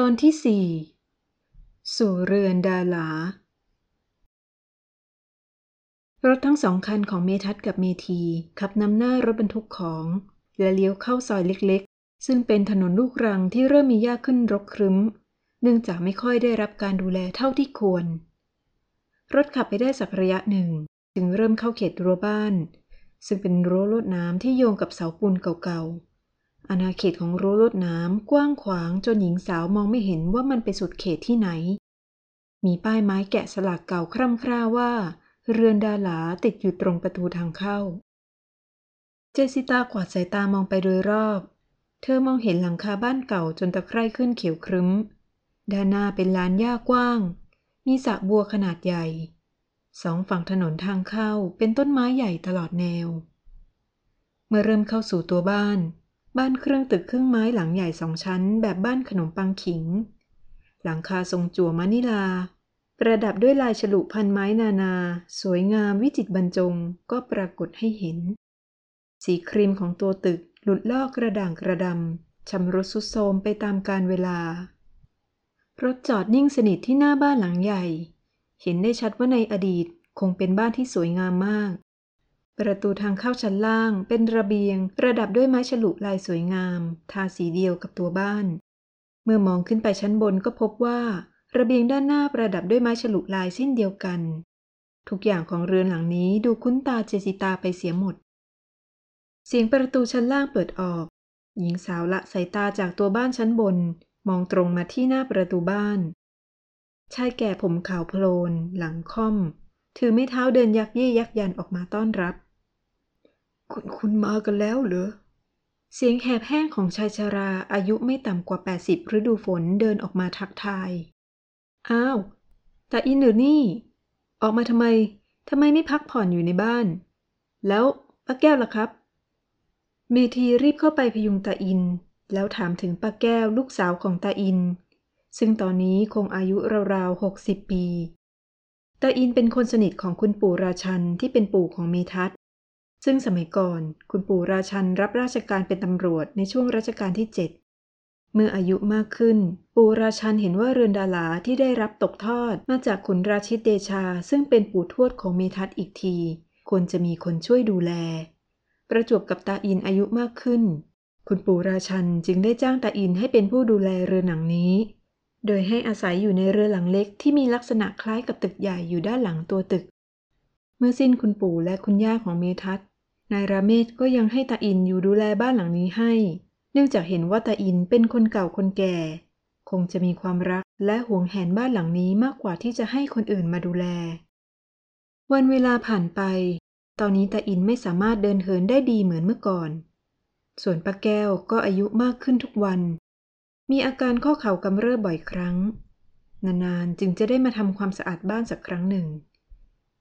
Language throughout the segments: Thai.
ตอนที่สี่สู่เรือนดาลารถทั้งสองคันของเมทัศกับเมทีขับนำหน้ารถบรรทุกของ และเลี้ยวเข้าซอยเล็กๆ ซึ่งเป็นถนนลูกรังที่เริ่มมีหญ้าขึ้นรกครึ้ม เนื่องจากไม่ค่อยได้รับการดูแลเท่าที่ควร รถขับไปได้สักระยะหนึ่ง จึงเริ่มเข้าเขตรั้วบ้าน ซึ่งเป็นรั้วลวดน้ำที่โยงกับเสาปูนเก่าๆ อาณาเขตของรั้วลวดน้ำกว้างขวางจนหญิงสาวมองไม่เห็นว่ามันไปสุดเขตที่ไหน มีป้ายไม้แกะสลักเก่าคร่ำคร่าว่า เรือนดาหลาติดอยู่ตรงประตูทางเข้า เจสิตากวาดสายตามองไปโดยรอบ เธอมองเห็นหลังคาบ้านเก่าจนตะไคร่ขึ้นเขียวครึ้ม ด้านหน้าเป็นลานหญ้ากว้าง มีสระบัวขนาดใหญ่ สองฝั่งถนนทางเข้าเป็นต้นไม้ใหญ่ตลอดแนว เมื่อเริ่มเข้าสู่ตัวบ้าน บ้านเครื่องตึกครึ่งไม้หลังใหญ่สองชั้น แบบบ้านขนมปังขิง หลังคาทรงจั่วมานิลา ประดับด้วยลายฉลุพันไม้นานา สวยงามวิจิตรบรรจงก็ปรากฏให้เห็น สีครีมของตัวตึกหลุดลอกกระด่างกระดำชำรุดสุดโทมไปตามกาลเวลารถจอดนิ่งสนิทที่หน้าบ้านหลังใหญ่ เห็นได้ชัดว่าในอดีตคงเป็นบ้านที่สวยงามมาก ประตูทางเข้าชั้นล่างเป็นระเบียง ประดับด้วยไม้ฉลุลายสวยงาม ทาสีเดียวกับตัวบ้าน เมื่อมองขึ้นไปชั้นบนก็พบว่า ระเบียงด้านหน้าประดับด้วยไม้ฉลุลายสิ้นเดียวกัน ทุกอย่างของเรือนหลังนี้ดูคุ้นตาเจสิตาไปเสียหมด เสียงประตูชั้นล่างเปิดออก หญิงสาวละสายตาจากตัวบ้านชั้นบน มองตรงมาที่หน้าประตูบ้าน ชายแก่ผมขาวโพลน หลังค่อม ถือไม้เท้าเดินยักเย่ยักยันออกมาต้อนรับ คุณคุณมากันแล้วเหรอ เสียงแหบแห้งของชายชาราอายุไม่ต่ำกว่า 80 ฤดูฝนเดินออกมาทักทาย อ้าวตาอินหรือนี่ ออกมาทำไม ทำไมไม่พักผ่อนอยู่ในบ้าน แล้วป้าแก้วล่ะครับ เมทีรีบเข้าไปพยุงตาอิน แล้วถามถึงป้าแก้วลูกสาวของตาอิน ซึ่งตอนนี้คงอายุราวๆหกสิบปีตาอินเป็นคนสนิทของคุณปู่ราชันที่เป็นปู่ของเมทัศ ซึ่งสมัยก่อน คุณปู่ราชันรับราชการเป็นตำรวจในช่วงรัชกาลที่เจ็ดเมื่ออายุมากขึ้น ปู่ราชันเห็นว่าเรือนดาลาที่ได้รับตกทอดมาจากขุนราชิตเดชา ซึ่งเป็นปู่ทวดของเมทัศอีกที ควรจะมีคนช่วยดูแล ประจวบกับตาอินอายุมากขึ้น คุณปู่ราชันจึงได้จ้างตาอินให้เป็นผู้ดูแลเรือนหลังนี้ โดยให้อาศัยอยู่ในเรือหลังเล็กที่มีลักษณะคล้ายกับตึกใหญ่อยู่ด้านหลังตัวตึก เมื่อสิ้นคุณปู่และคุณย่าของเมทัศนายราเมศก็ยังให้ตาอินอยู่ดูแลบ้านหลังนี้ให้ เนื่องจากเห็นว่าตาอินเป็นคนเก่าคนแก่ คงจะมีความรักและหวงแหนบ้านหลังนี้มากกว่าที่จะให้คนอื่นมาดูแล วันเวลาผ่านไป ตอนนี้ตาอินไม่สามารถเดินเหินได้ดีเหมือนเมื่อก่อน ส่วนป้าแก้วก็อายุมากขึ้นทุกวัน มีอาการข้อเข่ากำเริบบ่อยครั้ง นานๆจึงจะได้มาทำความสะอาดบ้านสักครั้งหนึ่ง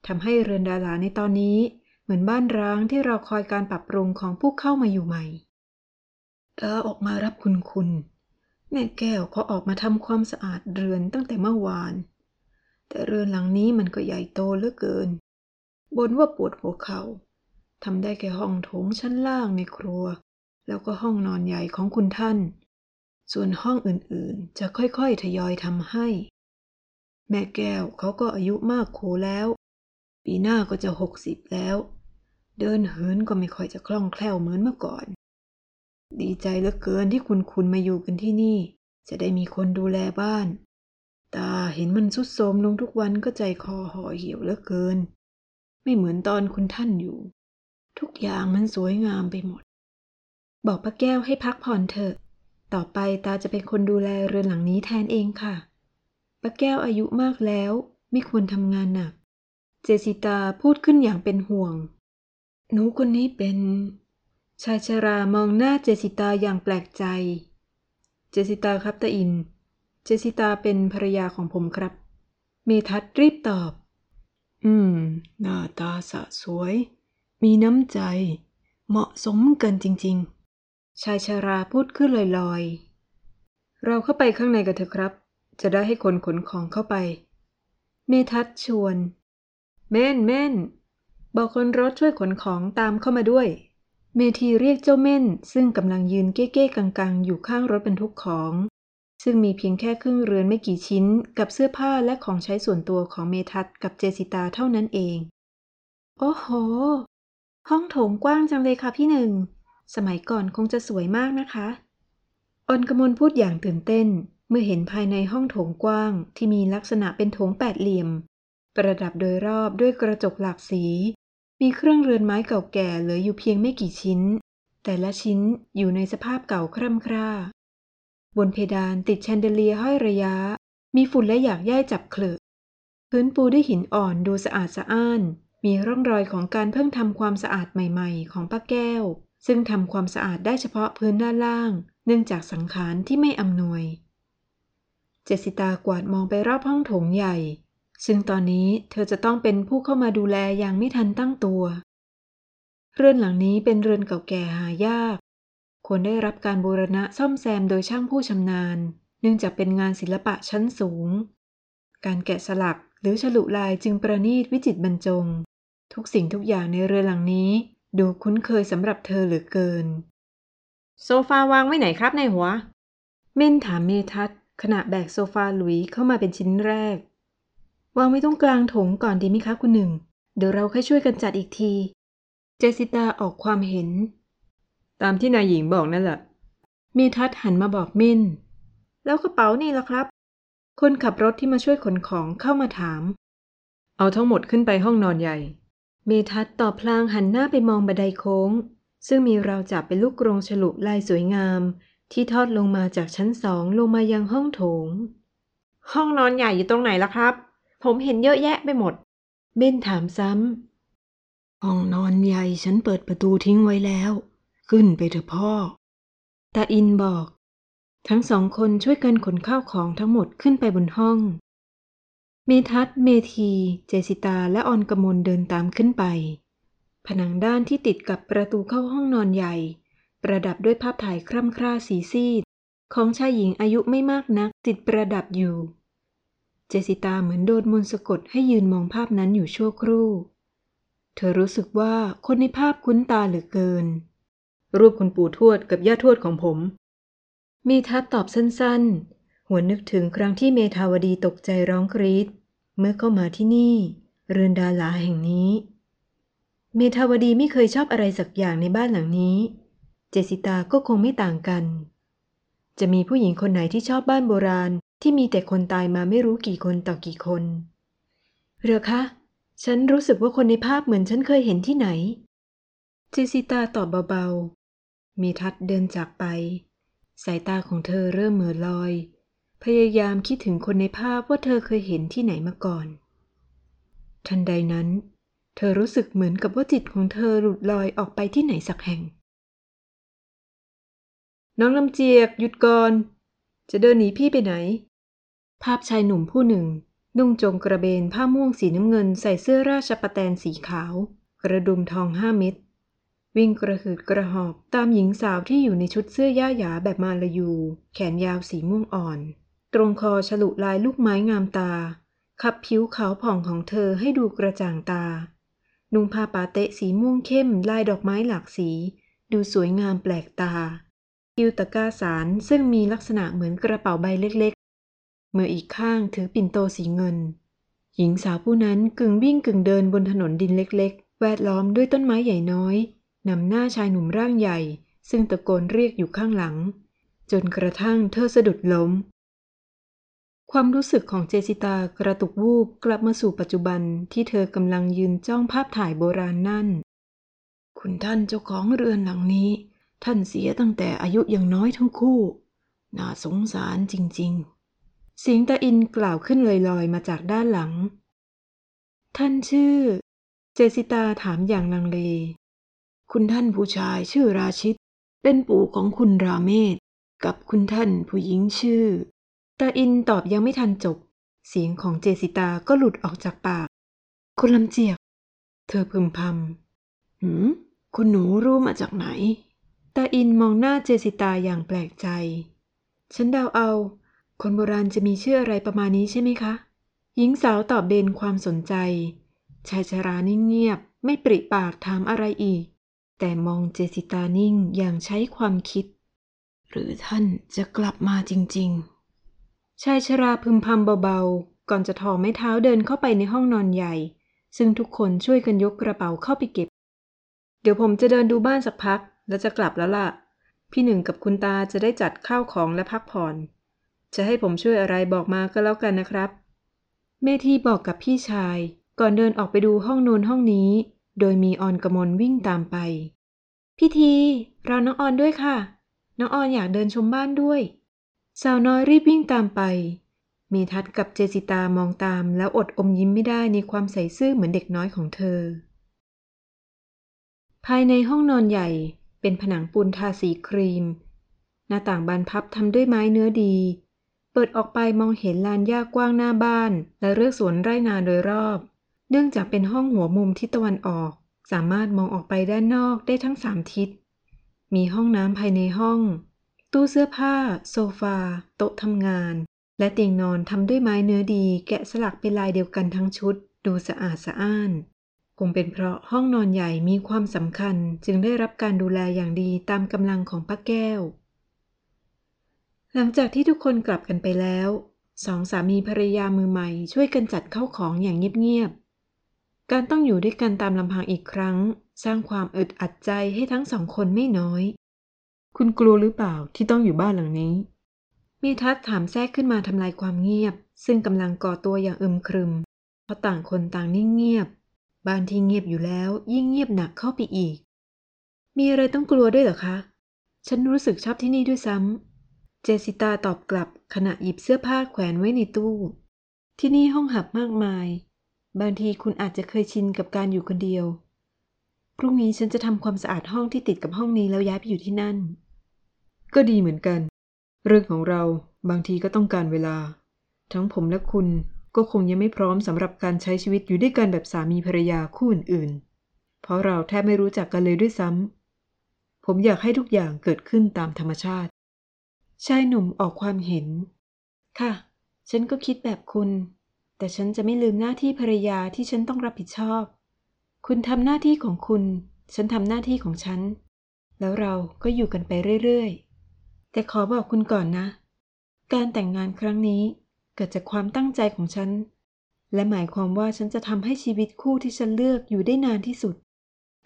ทำให้เรือนดาราในตอนนี้เหมือนบ้านร้างที่เราคอยการปรับปรุงของผู้เข้ามาอยู่ใหม่ตาออกมารับคุณคุณ แม่แก้วเขาออกมาทำความสะอาดเรือนตั้งแต่เมื่อวาน แต่เรือนหลังนี้มันก็ใหญ่โตเหลือเกินบนว่าปวดหัวเขา่าทำได้แค่ห้องโถงชั้นล่างในครัว แล้วก็ห้องนอนใหญ่ของคุณท่าน ส่วนห้องอื่นๆ จะค่อยๆ ทยอยทำให้ แม่แก้วเขาก็อายุมากโขแล้ว ปีหน้าก็จะหกสิบแล้ว เดินเหินก็ไม่ค่อยจะคล่องแคล่วเหมือนเมื่อก่อน ดีใจเหลือเกินที่คุณคุณมาอยู่กันที่นี่ จะได้มีคนดูแลบ้าน ตาเห็นมันสุดโทมลงทุกวันก็ใจคอห่อเหี่ยวเหลือเกิน ไม่เหมือนตอนคุณท่านอยู่ ทุกอย่างมันสวยงามไปหมด บอกป้าแก้วให้พักผ่อนเถอะ ต่อไปตาจะเป็นคนดูแลเรือนหลังนี้แทนเองค่ะป้าแก้วอายุมากแล้ว ไม่ควรทำงานหนัก เจสิตาพูดขึ้นอย่างเป็นห่วง หนูคนนี้เป็น ชายชรามองหน้าเจสิตาอย่างแปลกใจ เจสิตาครับตาอิน เจสิตาเป็นภรรยาของผมครับ เมทัศรีบตอบ อืม หน้าตาสะสวย มีน้ำใจ เหมาะสมกันจริง ๆ ชายชาราพูดขึ้นลอยๆ เราเข้าไปข้างในกันเถอะครับ จะได้ให้คนขนของเข้าไป เมทัศชวน เม่นเม่นบอกคนรถช่วยขนของตามเข้ามาด้วย เมทีเรียกเจ้าเม่น ซึ่งกำลังยืนเก้ๆกังๆ อยู่ข้างรถบรรทุกของ ซึ่งมีเพียงแค่ครึ่งเรือนไม่กี่ชิ้น กับเสื้อผ้าและของใช้ส่วนตัวของเมทัศกับเจสิตาเท่านั้นเอง โอ้โห ห้องโถงกว้างจังเลยค่ะพี่หนึ่ง สมัยก่อนคงจะสวยมากนะคะอนกมลพูดอย่างตื่นเต้น เมื่อเห็นภายในห้องโถงกว้างที่มีลักษณะเป็นโถงแปดเหลี่ยม ประดับโดยรอบด้วยกระจกหลากสี มีเครื่องเรือนไม้เก่าแก่เหลืออยู่เพียงไม่กี่ชิ้น แต่ละชิ้นอยู่ในสภาพเก่าคร่ำคร่า บนเพดานติดแชนเดเลียห้อยระยะ มีฝุ่นและหยากย่ายจับเคลอะพื้นปูด้วยหินอ่อนดูสะอาดสะอ้าน มีร่องรอยของการเพิ่งทำความสะอาดใหม่ ๆ ของป้าแก้ว ซึ่งทำความสะอาดได้เฉพาะพื้นด้านล่าง เนื่องจากสังขารที่ไม่อำนวย เจสิตากวาดมองไปรอบห้องโถงใหญ่ ซึ่งตอนนี้เธอจะต้องเป็นผู้เข้ามาดูแลอย่างไม่ทันตั้งตัว เรือนหลังนี้เป็นเรือนเก่าแก่หายาก ควรได้รับการบูรณะซ่อมแซมโดยช่างผู้ชำนาญ เนื่องจากเป็นงานศิลปะชั้นสูง การแกะสลักหรือฉลุลายจึงประณีตวิจิตรบรรจง ทุกสิ่งทุกอย่างในเรือนหลังนี้ ดูคุ้นเคยสำหรับเธอเหลือเกิน โซฟาวางไว้ไหนครับในหัว เม่นถามเมทัศขณะแบกโซฟาหลุยเข้ามาเป็นชิ้นแรก วางไว้ตรงกลางถงก่อนดีไหมคะคุณหนึ่ง เดี๋ยวเราค่อยช่วยกันจัดอีกที เจสิตาออกความเห็น ตามที่นายหญิงบอกนั่นแหละ เมทัศหันมาบอกเม่น แล้วกระเป๋านี่ล่ะครับ คนขับรถที่มาช่วยขนของเข้ามาถาม เอาทั้งหมดขึ้นไปห้องนอนใหญ่ เมทัศตอบพลางหันหน้าไปมองบันไดโค้ง ซึ่งมีราวจับเป็นลูกกรงฉลุลายสวยงาม ที่ทอดลงมาจากชั้นสองลงมายังห้องโถง ห้องนอนใหญ่อยู่ตรงไหนล่ะครับ ผมเห็นเยอะแยะไปหมด เบนถามซ้ำ ห้องนอนใหญ่ฉันเปิดประตูทิ้งไว้แล้ว ขึ้นไปเถอะพ่อ ตาอินบอก ทั้งสองคนช่วยกันขนข้าวของทั้งหมดขึ้นไปบนห้อง เมทัศเมทีเจสิตาและออนกมลเดินตามขึ้นไป ผนังด้านที่ติดกับประตูเข้าห้องนอนใหญ่ ประดับด้วยภาพถ่ายคร่ำคร่าสีซีดของชายหญิงอายุไม่มากนักติดประดับอยู่ เจสิตาเหมือนโดนมนสะกดให้ยืนมองภาพนั้นอยู่ชั่วครู่ เธอรู้สึกว่าคนในภาพคุ้นตาเหลือเกิน รูปคุณปู่ทวดกับย่าทวดของผม มีทัศตอบสั้นๆ หัวนึกถึงครั้งที่เมธาวดีตกใจร้องกรีดเมื่อเข้ามาที่นี่ เรือนดาลาแห่งนี้ เมธาวดีไม่เคยชอบอะไรสักอย่างในบ้านหลังนี้ เจสิตาก็คงไม่ต่างกัน จะมีผู้หญิงคนไหนที่ชอบบ้านโบราณ ที่มีแต่คนตายมาไม่รู้กี่คนต่อกี่คน เรือคะ ฉันรู้สึกว่าคนในภาพเหมือนฉันเคยเห็นที่ไหนเจสิตาตอบเบาๆ มีทัดเดินจากไป สายตาของเธอเริ่มเหม่อลอย พยายามคิดถึงคนในภาพว่าเธอเคยเห็นที่ไหนมาก่อน ทันใดนั้น เธอรู้สึกเหมือนกับว่าจิตของเธอหลุดลอยออกไปที่ไหนสักแห่งน้องลำเจียกหยุดก่อน จะเดินหนีพี่ไปไหน ภาพชายหนุ่มผู้หนึ่ง นุ่งจงกระเบนผ้าม่วงสีน้ำเงินใส่เสื้อราชปะแตนสีขาว กระดุมทองห้าเม็ดวิ่งกระหืดกระหอบตามหญิงสาวที่อยู่ในชุดเสื้อย่าหยาแบบมาลายู แขนยาวสีม่วงอ่อน ตรงคอฉลุลายลูกไม้งามตา ขับผิวขาวผ่องของเธอให้ดูกระจ่างตา นุ่งผ้าปาเตะสีม่วงเข้มลายดอกไม้หลากสี ดูสวยงามแปลกตาคิวตะก้าสารซึ่งมีลักษณะเหมือนกระเป๋าใบเล็กๆเมื่ออีกข้างถือปิ่นโตสีเงิน หญิงสาวผู้นั้นกึ่งวิ่งกึ่งเดินบนถนนดินเล็กๆ แวดล้อมด้วยต้นไม้ใหญ่น้อยนำหน้าชายหนุ่มร่างใหญ่ ซึ่งตะโกนเรียกอยู่ข้างหลัง จนกระทั่งเธอสะดุดล้ม ความรู้สึกของเจสิตากระตุกวูบกลับมาสู่ปัจจุบันที่เธอกำลังยืนจ้องภาพถ่ายโบราณนั่น คุณท่านเจ้าของเรือนหลังนี้ ท่านเสียตั้งแต่อายุยังน้อยทั้งคู่ น่าสงสารจริง ๆ เสียงตาอินกล่าวขึ้นลอยๆมาจากด้านหลัง ท่านชื่อ เจสิตาถามอย่างลังเล คุณท่านผู้ชายชื่อราชิต เป็นปู่ของคุณราเมศ กับคุณท่านผู้หญิงชื่อ ตาอินตอบยังไม่ทันจบ เสียงของเจสิตาก็หลุดออกจากปาก คุณลำเจียก เธอพึมพำหืม คุณหนูรู้มาจากไหน ตาอินมองหน้าเจสิตาอย่างแปลกใจ ฉันเดาเอา คนโบราณจะมีชื่ออะไรประมาณนี้ใช่ไหมคะ หญิงสาวตอบเบนความสนใจ ชายชารานิ่งเงียบ ไม่ปริปากถามอะไรอีก แต่มองเจสิตานิ่งอย่างใช้ความคิด หรือท่านจะกลับมาจริง ๆ ชายชราพึมพำเบาๆ ก่อนจะถอไม้เท้าเดินเข้าไปในห้องนอนใหญ่ ซึ่งทุกคนช่วยกันยกกระเป๋าเข้าไปเก็บ เดี๋ยวผมจะเดินดูบ้านสักพัก แล้วจะกลับแล้วล่ะ พี่หนึ่งกับคุณตาจะได้จัดข้าวของและพักผ่อน จะให้ผมช่วยอะไรบอกมาก็แล้วกันนะครับ เมธีบอกกับพี่ชาย ก่อนเดินออกไปดูห้องน้นห้องนี้ โดยมีออนกมลวิ่งตามไป พี่ทีเรอน้องออนด้วยค่ะ น้องออนอยากเดินชมบ้านด้วย สาวน้อยรีบวิ่งตามไป เมทัศกับเจสิตามองตามแล้วอดอมยิ้มไม่ได้ในความใส่ซื่อเหมือนเด็กน้อยของเธอ ภายในห้องนอนใหญ่เป็นผนังปูนทาสีครีม หน้าต่างบานพับทำด้วยไม้เนื้อดี เปิดออกไปมองเห็นลานหญ้ากว้างหน้าบ้าน และเรือกสวนไร่นาโดยรอบ เนื่องจากเป็นห้องหัวมุมทิศตะวันออก สามารถมองออกไปด้านนอกได้ทั้งสามทิศ มีห้องน้ำภายในห้อง ตู้เสื้อผ้า โซฟา โต๊ะทำงาน และเตียงนอนทำด้วยไม้เนื้อดี แกะสลักเป็นลายเดียวกันทั้งชุด ดูสะอาดสะอ้าน คงเป็นเพราะห้องนอนใหญ่มีความสำคัญจึงได้รับการดูแลอย่างดีตามกำลังของป้าแก้ว หลังจากที่ทุกคนกลับกันไปแล้วสองสามีภรรยามือใหม่ช่วยกันจัดเข้าของอย่างเงียบๆ การต้องอยู่ด้วยกันตามลำพังอีกครั้ง สร้างความอึดอัดใจให้ทั้งสองคนไม่น้อย คุณกลัวหรือเปล่าที่ต้องอยู่บ้านหลังนี้ มีทัศถามแทรกขึ้นมาทำลายความเงียบ ซึ่งกำลังก่อตัวอย่างอึมครึม เพราะต่างคนต่างนิ่งเงียบ บ้านที่เงียบอยู่แล้วยิ่งเงียบหนักเข้าไปอีก มีอะไรต้องกลัวด้วยเหรอคะ ฉันรู้สึกชอบที่นี่ด้วยซ้ำ เจสิตาตอบกลับขณะหยิบเสื้อผ้าแขวนไว้ในตู้ ที่นี่ห้องหับมากมาย บางทีคุณอาจจะเคยชินกับการอยู่คนเดียว พรุ่งนี้ฉันจะทำความสะอาดห้องที่ติดกับห้องนี้แล้วย้ายไปอยู่ที่นั่น ก็ดีเหมือนกัน เรื่องของเราบางทีก็ต้องการเวลา ทั้งผมและคุณก็คงยังไม่พร้อมสำหรับการใช้ชีวิตอยู่ด้วยกันแบบสามีภรรยาคู่อื่นๆ เพราะเราแทบไม่รู้จักกันเลยด้วยซ้ำผมอยากให้ทุกอย่างเกิดขึ้นตามธรรมชาติ ชายหนุ่มออกความเห็น ค่ะ ฉันก็คิดแบบคุณ แต่ฉันจะไม่ลืมหน้าที่ภรรยาที่ฉันต้องรับผิดชอบ คุณทำหน้าที่ของคุณ ฉันทำหน้าที่ของฉัน แล้วเราก็อยู่กันไปเรื่อยๆ แต่ขอบอกคุณก่อนนะ การแต่งงานครั้งนี้เกิดจากความตั้งใจของฉัน และหมายความว่าฉันจะทำให้ชีวิตคู่ที่ฉันเลือกอยู่ได้นานที่สุด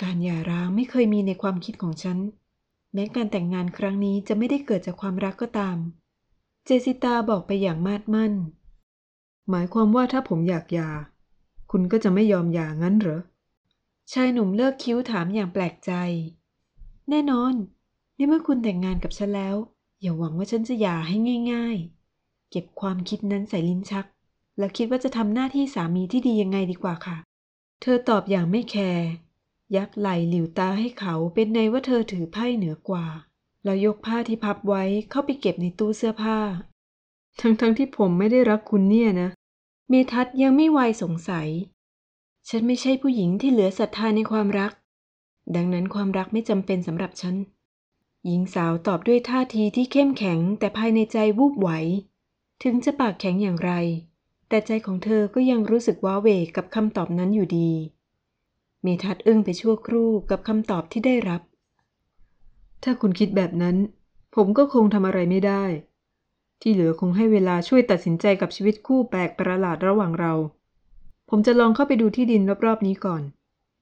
การหย่าร้างไม่เคยมีในความคิดของฉัน แม้การแต่งงานครั้งนี้จะไม่ได้เกิดจากความรักก็ตาม เจสิตาบอกไปอย่างมาดมั่น หมายความว่าถ้าผมอยากยา คุณก็จะไม่ยอมย่างั้นเหรอ ชายหนุ่มเลิกคิ้วถามอย่างแปลกใจ แน่นอนในเมื่อคุณแต่งงานกับฉันแล้ว อย่าหวังว่าฉันจะหย่าให้ง่าย ๆ เก็บความคิดนั้นใส่ลิ้นชัก แล้วคิดว่าจะทำหน้าที่สามีที่ดียังไงดีกว่าค่ะ เธอตอบอย่างไม่แคร์ ยักไหลหลิวตาให้เขาเป็นในว่าเธอถือไพ่เหนือกว่า แล้วยกผ้าที่พับไว้เข้าไปเก็บในตู้เสื้อผ้า ทั้งๆทที่ผมไม่ได้รักคุณเนี่ยนะ เมทัศยังไม่ไวายสงสัย ฉันไม่ใช่ผู้หญิงที่เหลือศรัทธาในความรัก ดังนั้นความรักไม่จำเป็นสำหรับฉัน หญิงสาวตอบด้วยท่าทีที่เข้มแข็งแต่ภายในใจวูบไหว ถึงจะปากแข็งอย่างไร แต่ใจของเธอก็ยังรู้สึกว้าเหวกับคำตอบนั้นอยู่ดี เมทัศอึ้งไปชั่วครู่กับคำตอบที่ได้รับ ถ้าคุณคิดแบบนั้น ผมก็คงทำอะไรไม่ได้ ที่เหลือคงให้เวลาช่วยตัดสินใจกับชีวิตคู่แปลกประหลาดระหว่างเรา ผมจะลองเข้าไปดูที่ดินรอบๆนี้ก่อน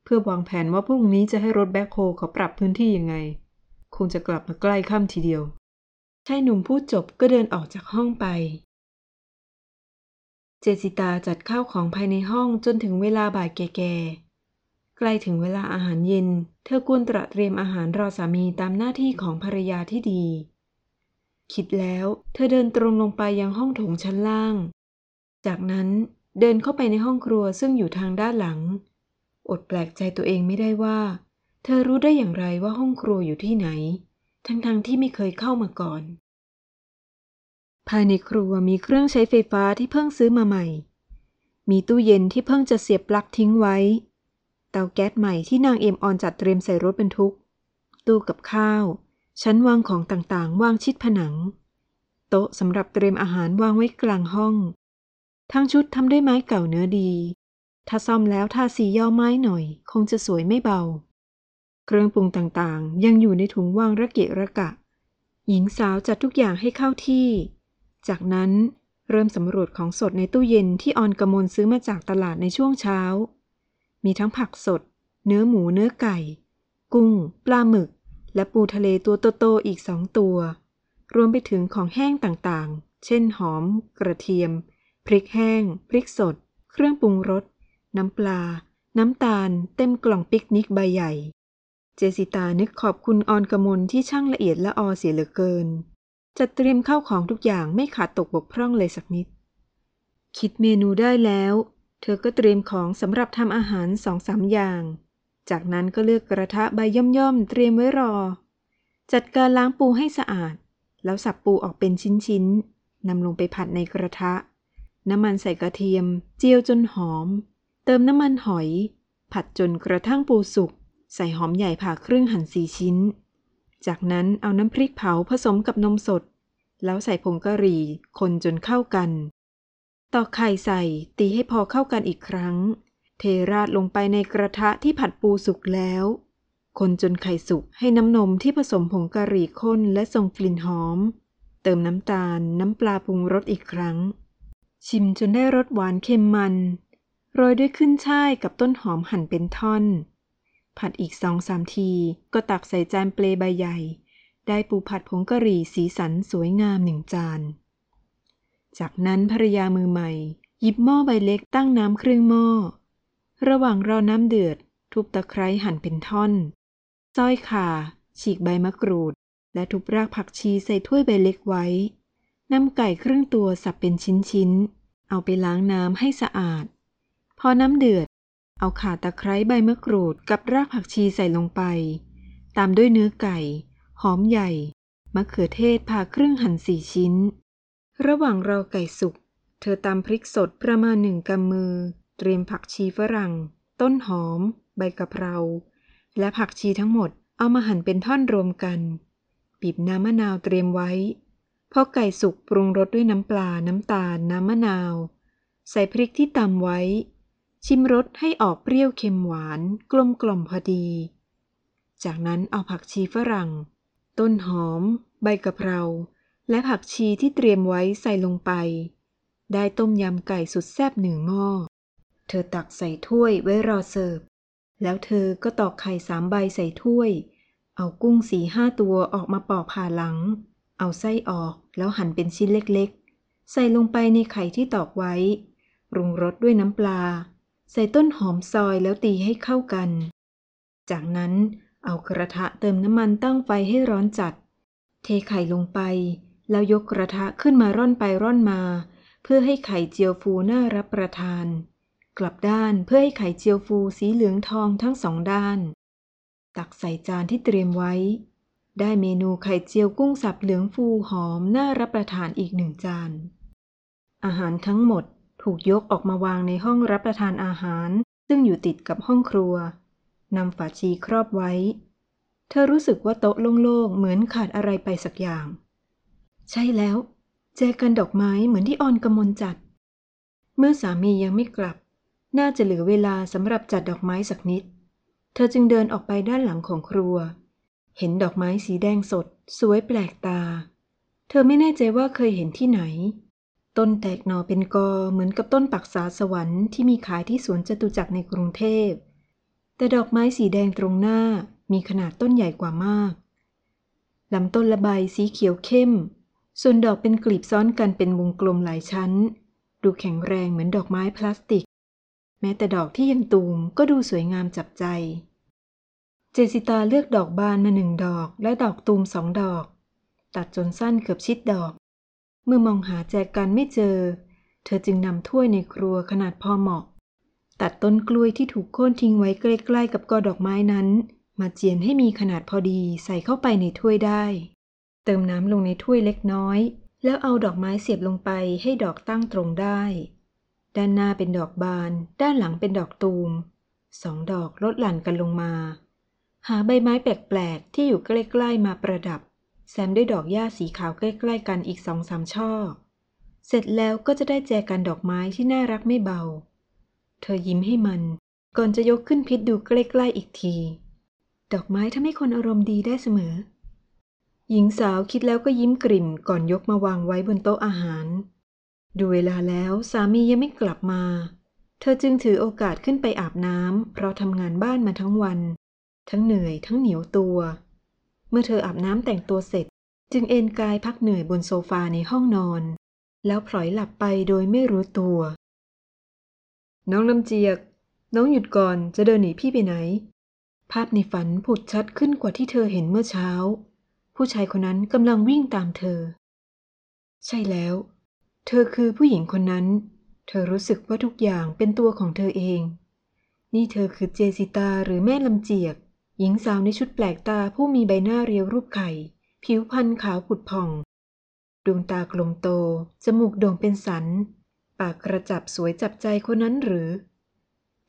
เพื่อวางแผนว่าพรุ่งนี้จะให้รถแบ็คโฮเขาปรับพื้นที่ยังไง คงจะกลับมาใกล้ค่ำทีเดียวชายหนุ่มพูดจบก็เดินออกจากห้องไป เจสิตาจัดข้าวของภายในห้องจนถึงเวลาบ่ายแก่ๆ ใกล้ถึงเวลาอาหารเย็น เธอควรตระเตรียมอาหารรอสามีตามหน้าที่ของภรรยาที่ดี คิดแล้ว เธอเดินตรงลงไปยังห้องโถงชั้นล่าง จากนั้นเดินเข้าไปในห้องครัวซึ่งอยู่ทางด้านหลัง อดแปลกใจตัวเองไม่ได้ว่า เธอรู้ได้อย่างไรว่าห้องครัวอยู่ที่ไหน ทั้งๆทที่ไม่เคยเข้ามาก่อน ภายในครัวมีเครื่องใช้ไฟฟ้าที่เพิ่งซื้อมาใหม่ มีตู้เย็นที่เพิ่งจะเสียบปลั๊กทิ้งไว้ ตาแก๊สใหม่ที่นางเอ็มออนจัดเตรียมใส่รถบรรทุก ตู้กับข้าว ชั้นวางของต่างๆ วางชิดผนัง โต๊ะสำหรับเตรียมอาหารวางไว้กลางห้อง ทั้งชุดทำด้วยไม้เก่าเนื้อดี ถ้าซ่อมแล้วทาสีย่อไม้หน่อย คงจะสวยไม่เบา เครื่องปรุงต่างๆ ยังอยู่ในถุงวางระเกะระกะ หญิงสาวจัดทุกอย่างให้เข้าที่ จากนั้นเริ่มสำรวจของสดในตู้เย็นที่ออนกระมลซื้อมาจากตลาดในช่วงเช้า มีทั้งผักสด เนื้อหมูเนื้อไก่ กุ้ง ปลาหมึก และปูทะเลตัวโตๆอีกสองตัว รวมไปถึงของแห้งต่างๆ เช่นหอม กระเทียม พริกแห้ง พริกสด เครื่องปรุงรส น้ำปลา น้ำตาล เต็มกล่องปิกนิกใบใหญ่ เจสิตานึกขอบคุณออนกมลที่ช่างละเอียดละออเสียเหลือเกิน จัดเตรียมข้าวของทุกอย่างไม่ขาดตกบกพร่องเลยสักนิด คิดเมนูได้แล้ว เธอก็เตรียมของสำหรับทำอาหารสองสามอย่าง จากนั้นก็เลือกกระทะใบย่อมๆเตรียมไว้รอ จัดการล้างปูให้สะอาด แล้วสับปูออกเป็นชิ้นๆนำลงไปผัดในกระทะ น้ำมันใส่กระเทียม เจียวจนหอม เติมน้ำมันหอย ผัดจนกระทั่งปูสุก ใส่หอมใหญ่ผ่าครึ่งหั่นสี่ชิ้น จากนั้นเอาน้ำพริกเผาผสมกับนมสด แล้วใส่ผงกะหรี่คนจนเข้ากัน ตอกไข่ใส่ตีให้พอเข้ากันอีกครั้ง เทราดลงไปในกระทะที่ผัดปูสุกแล้ว คนจนไข่สุกให้น้ำนมที่ผสมผงกะหรี่ข้นและส่งกลิ่นหอม เติมน้ำตาลน้ำปลาปรุงรสอีกครั้ง ชิมจนได้รสหวานเค็มมัน โรยด้วยขึ้นช่ายกับต้นหอมหั่นเป็นท่อน ผัดอีกสองสามทีก็ตักใส่จานเปลใบใหญ่ ได้ปูผัดผงกะหรี่สีสันสวยงามหนึ่งจาน จากนั้นภรรยามือใหม่ หยิบหม้อใบเล็กตั้งน้ำครึ่งหม้อ ระหว่างรอน้ำเดือด ทุบตะไคร้หั่นเป็นท่อนซอยข่า ฉีกใบมะกรูด และทุบรากผักชีใส่ถ้วยใบเล็กไว้นำไก่ครึ่งตัวสับเป็นชิ้นๆ เอาไปล้างน้ำให้สะอาด พอน้ำเดือด เอาข่าตะไคร้ใบมะกรูดกับรากผักชีใส่ลงไป ตามด้วยเนื้อไก่ หอมใหญ่ มะเขือเทศผ่าครึ่งหั่นสี่ชิ้น ระหว่างรอไก่สุก เธอตำพริกสดประมาณหนึ่งกำมือ เตรียมผักชีฝรั่ง ต้นหอม ใบกะเพรา และผักชีทั้งหมดเอามาหั่นเป็นท่อนรวมกันบีบน้ำมะนาวเตรียมไว้ พอไก่สุกปรุงรสด้วยน้ำปลา น้ำตาล น้ำมะนาว ใส่พริกที่ตำไว้ ชิมรสให้ออกเปรี้ยวเค็มหวาน กลมกล่อมพอดี จากนั้นเอาผักชีฝรั่ง ต้นหอม ใบกะเพรา และผักชีที่เตรียมไว้ใส่ลงไป ได้ต้มยำไก่สุดแซ่บหนึ่งหม้อ เธอตักใส่ถ้วยไว้รอเสิร์ฟ แล้วเธอก็ตอกไข่สามใบใส่ถ้วย เอากุ้งสีห้าตัวออกมาปอกผ่าหลัง เอาไส้ออกแล้วหั่นเป็นชิ้นเล็กๆ ใส่ลงไปในไข่ที่ตอกไว้ปรุงรสด้วยน้ำปลา ใส่ต้นหอมซอยแล้วตีให้เข้ากัน จากนั้นเอากระทะเติมน้ำมันตั้งไฟให้ร้อนจัด เทไข่ลงไป แล้วยกกระทะขึ้นมาร่อนไปร่อนมา เพื่อให้ไข่เจียวฟูน่ารับประทาน กลับด้านเพื่อให้ไข่เจียวฟูสีเหลืองทองทั้งสองด้าน ตักใส่จานที่เตรียมไว้ ได้เมนูไข่เจียวกุ้งสับเหลืองฟูหอมน่ารับประทานอีกหนึ่งจาน อาหารทั้งหมดถูกยกออกมาวางในห้องรับประทานอาหาร ซึ่งอยู่ติดกับห้องครัวนำฝาชีครอบไว้ เธอรู้สึกว่าโต๊ะโล่งๆเหมือนขาดอะไรไปสักอย่าง ใช่แล้ว แจกันดอกไม้เหมือนที่ออนกำมลจัด เมื่อสามียังไม่กลับ น่าจะเหลือเวลาสำหรับจัดดอกไม้สักนิด เธอจึงเดินออกไปด้านหลังของครัว เห็นดอกไม้สีแดงสด สวยแปลกตา เธอไม่แน่ใจว่าเคยเห็นที่ไหน ต้นแตกหน่อเป็นกอเหมือนกับต้นปักษาสวรรค์ที่มีขายที่สวนจตุจักรในกรุงเทพ แต่ดอกไม้สีแดงตรงหน้ามีขนาดต้นใหญ่กว่ามากลำต้นละใบสีเขียวเข้ม ส่วนดอกเป็นกลีบซ้อนกันเป็นวงกลมหลายชั้น ดูแข็งแรงเหมือนดอกไม้พลาสติก แม้แต่ดอกที่ยังตูมก็ดูสวยงามจับใจ เจสิตาเลือกดอกบานมาหนึ่งดอกและดอกตูมสองดอก ตัดจนสั้นเกือบชิดดอก เมื่อมองหาแจกันไม่เจอ เธอจึงนำถ้วยในครัวขนาดพอเหมาะ ตัดต้นกล้วยที่ถูกโค่นทิ้งไว้ใกล้ๆกับกอดอกไม้นั้น มาเจียนให้มีขนาดพอดีใส่เข้าไปในถ้วยได้ เติมน้ำลงในถ้วยเล็กน้อย แล้วเอาดอกไม้เสียบลงไปให้ดอกตั้งตรงได้ ด้านหน้าเป็นดอกบาน ด้านหลังเป็นดอกตูม สองดอกลดหลั่นกันลงมา หาใบไม้แปลกๆ ที่อยู่ใกล้ๆมาประดับ แซมด้วยดอกหญ้าสีขาวใกล้ๆกันอีกสองสามช่อ เสร็จแล้วก็จะได้แจกันดอกไม้ที่น่ารักไม่เบา เธอยิ้มให้มัน ก่อนจะยกขึ้นพิษดูใกล้ๆอีกที ดอกไม้ทำให้คนอารมณ์ดีได้เสมอ หญิงสาวคิดแล้วก็ยิ้มกริ่มก่อนยกมาวางไว้บนโต๊ะอาหาร ดูเวลาแล้วสามียังไม่กลับมา เธอจึงถือโอกาสขึ้นไปอาบน้ำเพราะทำงานบ้านมาทั้งวัน ทั้งเหนื่อยทั้งเหนียวตัว เมื่อเธออาบน้ำแต่งตัวเสร็จ จึงเอนกายพักเหนื่อยบนโซฟาในห้องนอน แล้วพลอยหลับไปโดยไม่รู้ตัว น้องลำเจียก น้องหยุดก่อนจะเดินหนีพี่ไปไหน ภาพในฝันผุดชัดขึ้นกว่าที่เธอเห็นเมื่อเช้า ผู้ชายคนนั้นกำลังวิ่งตามเธอ ใช่แล้ว เธอคือผู้หญิงคนนั้น เธอรู้สึกว่าทุกอย่างเป็นตัวของเธอเอง นี่เธอคือเจสิตาหรือแม่ลำเจียก หญิงสาวในชุดแปลกตาผู้มีใบหน้าเรียวรูปไข่ ผิวพรรณขาวผุดผ่อง ดวงตากลมโต จมูกโด่งเป็นสัน ปากกระจับสวยจับใจคนนั้นหรือ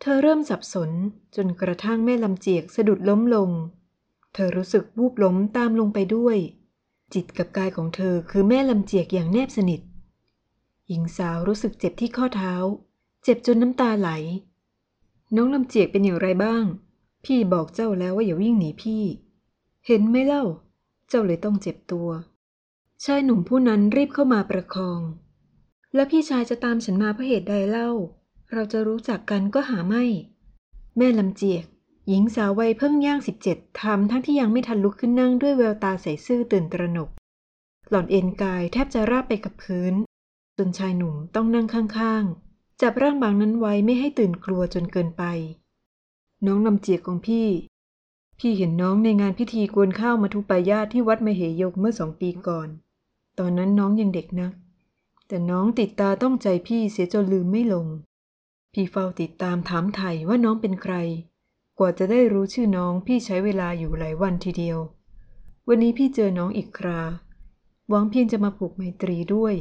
เธอเริ่มสับสนจนกระทั่งแม่ลำเจียกสะดุดล้มลง ธอรู้สึกวูบล้มตามลงไปด้วย จิตกับกายของเธอคือแม่ลำเจียกอย่างแนบสนิท หญิงสาวรู้สึกเจ็บที่ข้อเท้า เจ็บจนน้ำตาไหล น้องลำเจียกเป็นอย่างไรบ้าง พี่บอกเจ้าแล้วว่าอย่าวิ่งหนีพี่ เห็นไหมเล่า เจ้าเลยต้องเจ็บตัว ชายหนุ่มผู้นั้นรีบเข้ามาประคอง แล้วพี่ชายจะตามฉันมาเพราะเหตุใดเล่า เราจะรู้จักกันก็หาไม่ แม่ลำเจียก หญิงสาววัยเพิ่งย่างสิบเจ็ดทำทั้งที่ยังไม่ทันลุกขึ้นนั่งด้วยแววตาใสซื่อตื่นตระหนก หล่อนเอ็นกายแทบจะราบไปกับพื้นจนชายหนุ่มต้องนั่งข้างๆ จับร่างบางนั้นไว้ไม่ให้ตื่นกลัวจนเกินไป น้องลำเจียกของพี่ พี่เห็นน้องในงานพิธีกวนข้าวมาทุปายาตที่วัดมเหยกเมื่อสองปีก่อน ตอนนั้นน้องยังเด็กนัก แต่น้องติดตาต้องใจพี่เสียจนลืมไม่ลง พี่เฝ้าติดตามถามไถ่ว่าน้องเป็นใคร กว่าจะได้รู้ชื่อน้องพี่ใช้เวลาอยู่หลายวันทีเดียว วันนี้พี่เจอน้องอีกครา หวังเพียงจะมาผูกไมตรีด้วย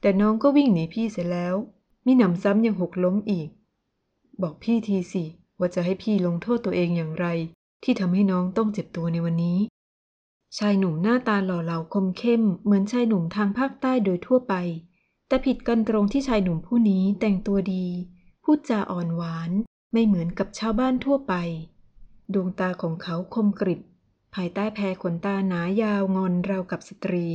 แต่น้องก็วิ่งหนีพี่เสร็จแล้ว มิหนำซ้ำยังหกล้มอีก บอกพี่ทีสิว่าจะให้พี่ลงโทษตัวเองอย่างไร ที่ทำให้น้องต้องเจ็บตัวในวันนี้ ชายหนุ่มหน้าตาหล่อเหลาคมเข้ม เหมือนชายหนุ่มทางภาคใต้โดยทั่วไป แต่ผิดกันตรงที่ชายหนุ่มผู้นี้แต่งตัวดี พูดจาอ่อนหวาน ไม่เหมือนกับชาวบ้านทั่วไป ดวงตาของเขาคมกริบ ภายใต้แพรขนตาหนายาวงอนราวกับสตรี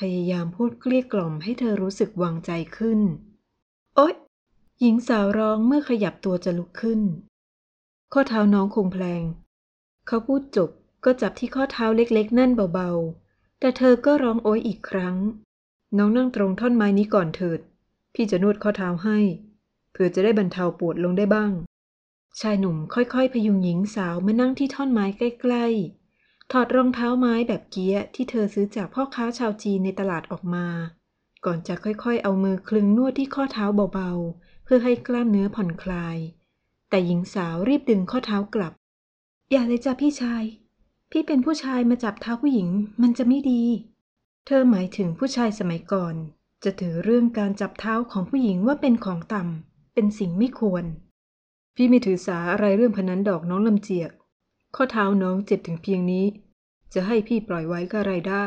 พยายามพูดเกลี้ยกล่อมให้เธอรู้สึกวางใจขึ้น โอ๊ย หญิงสาวร้องเมื่อขยับตัวจะลุกขึ้น ข้อเท้าน้องคงแพลง เขาพูดจบก็จับที่ข้อเท้าเล็กๆ นั่นเบาๆ แต่เธอก็ร้องโอ๊ยอีกครั้ง น้องนั่งตรงท่อนไม้นี้ก่อนเถิด พี่จะนวดข้อเท้าให้ เพื่อจะได้บรรเทาปวดลงได้บ้าง ชายหนุ่มค่อยๆ พยุงหญิงสาวมานั่งที่ท่อนไม้ใกล้ๆ ถอดรองเท้าไม้แบบเกี้ยที่เธอซื้อจากพ่อค้าชาวจีนในตลาดออกมา ก่อนจะค่อยๆ เอามือคลึงนวดที่ข้อเท้าเบาๆ เพื่อให้กล้ามเนื้อผ่อนคลาย แต่หญิงสาวรีบดึงข้อเท้ากลับ อย่าเลยจ้ะพี่ชาย พี่เป็นผู้ชายมาจับเท้าผู้หญิงมันจะไม่ดี เธอหมายถึงผู้ชายสมัยก่อน จะถือเรื่องการจับเท้าของผู้หญิงว่าเป็นของต่ำเป็นสิ่งไม่ควร พี่ไม่ถือสาอะไรเรื่องพนันดอกน้องลำเจียก ข้อเท้าน้องเจ็บถึงเพียงนี้ จะให้พี่ปล่อยไว้ก็ไรได้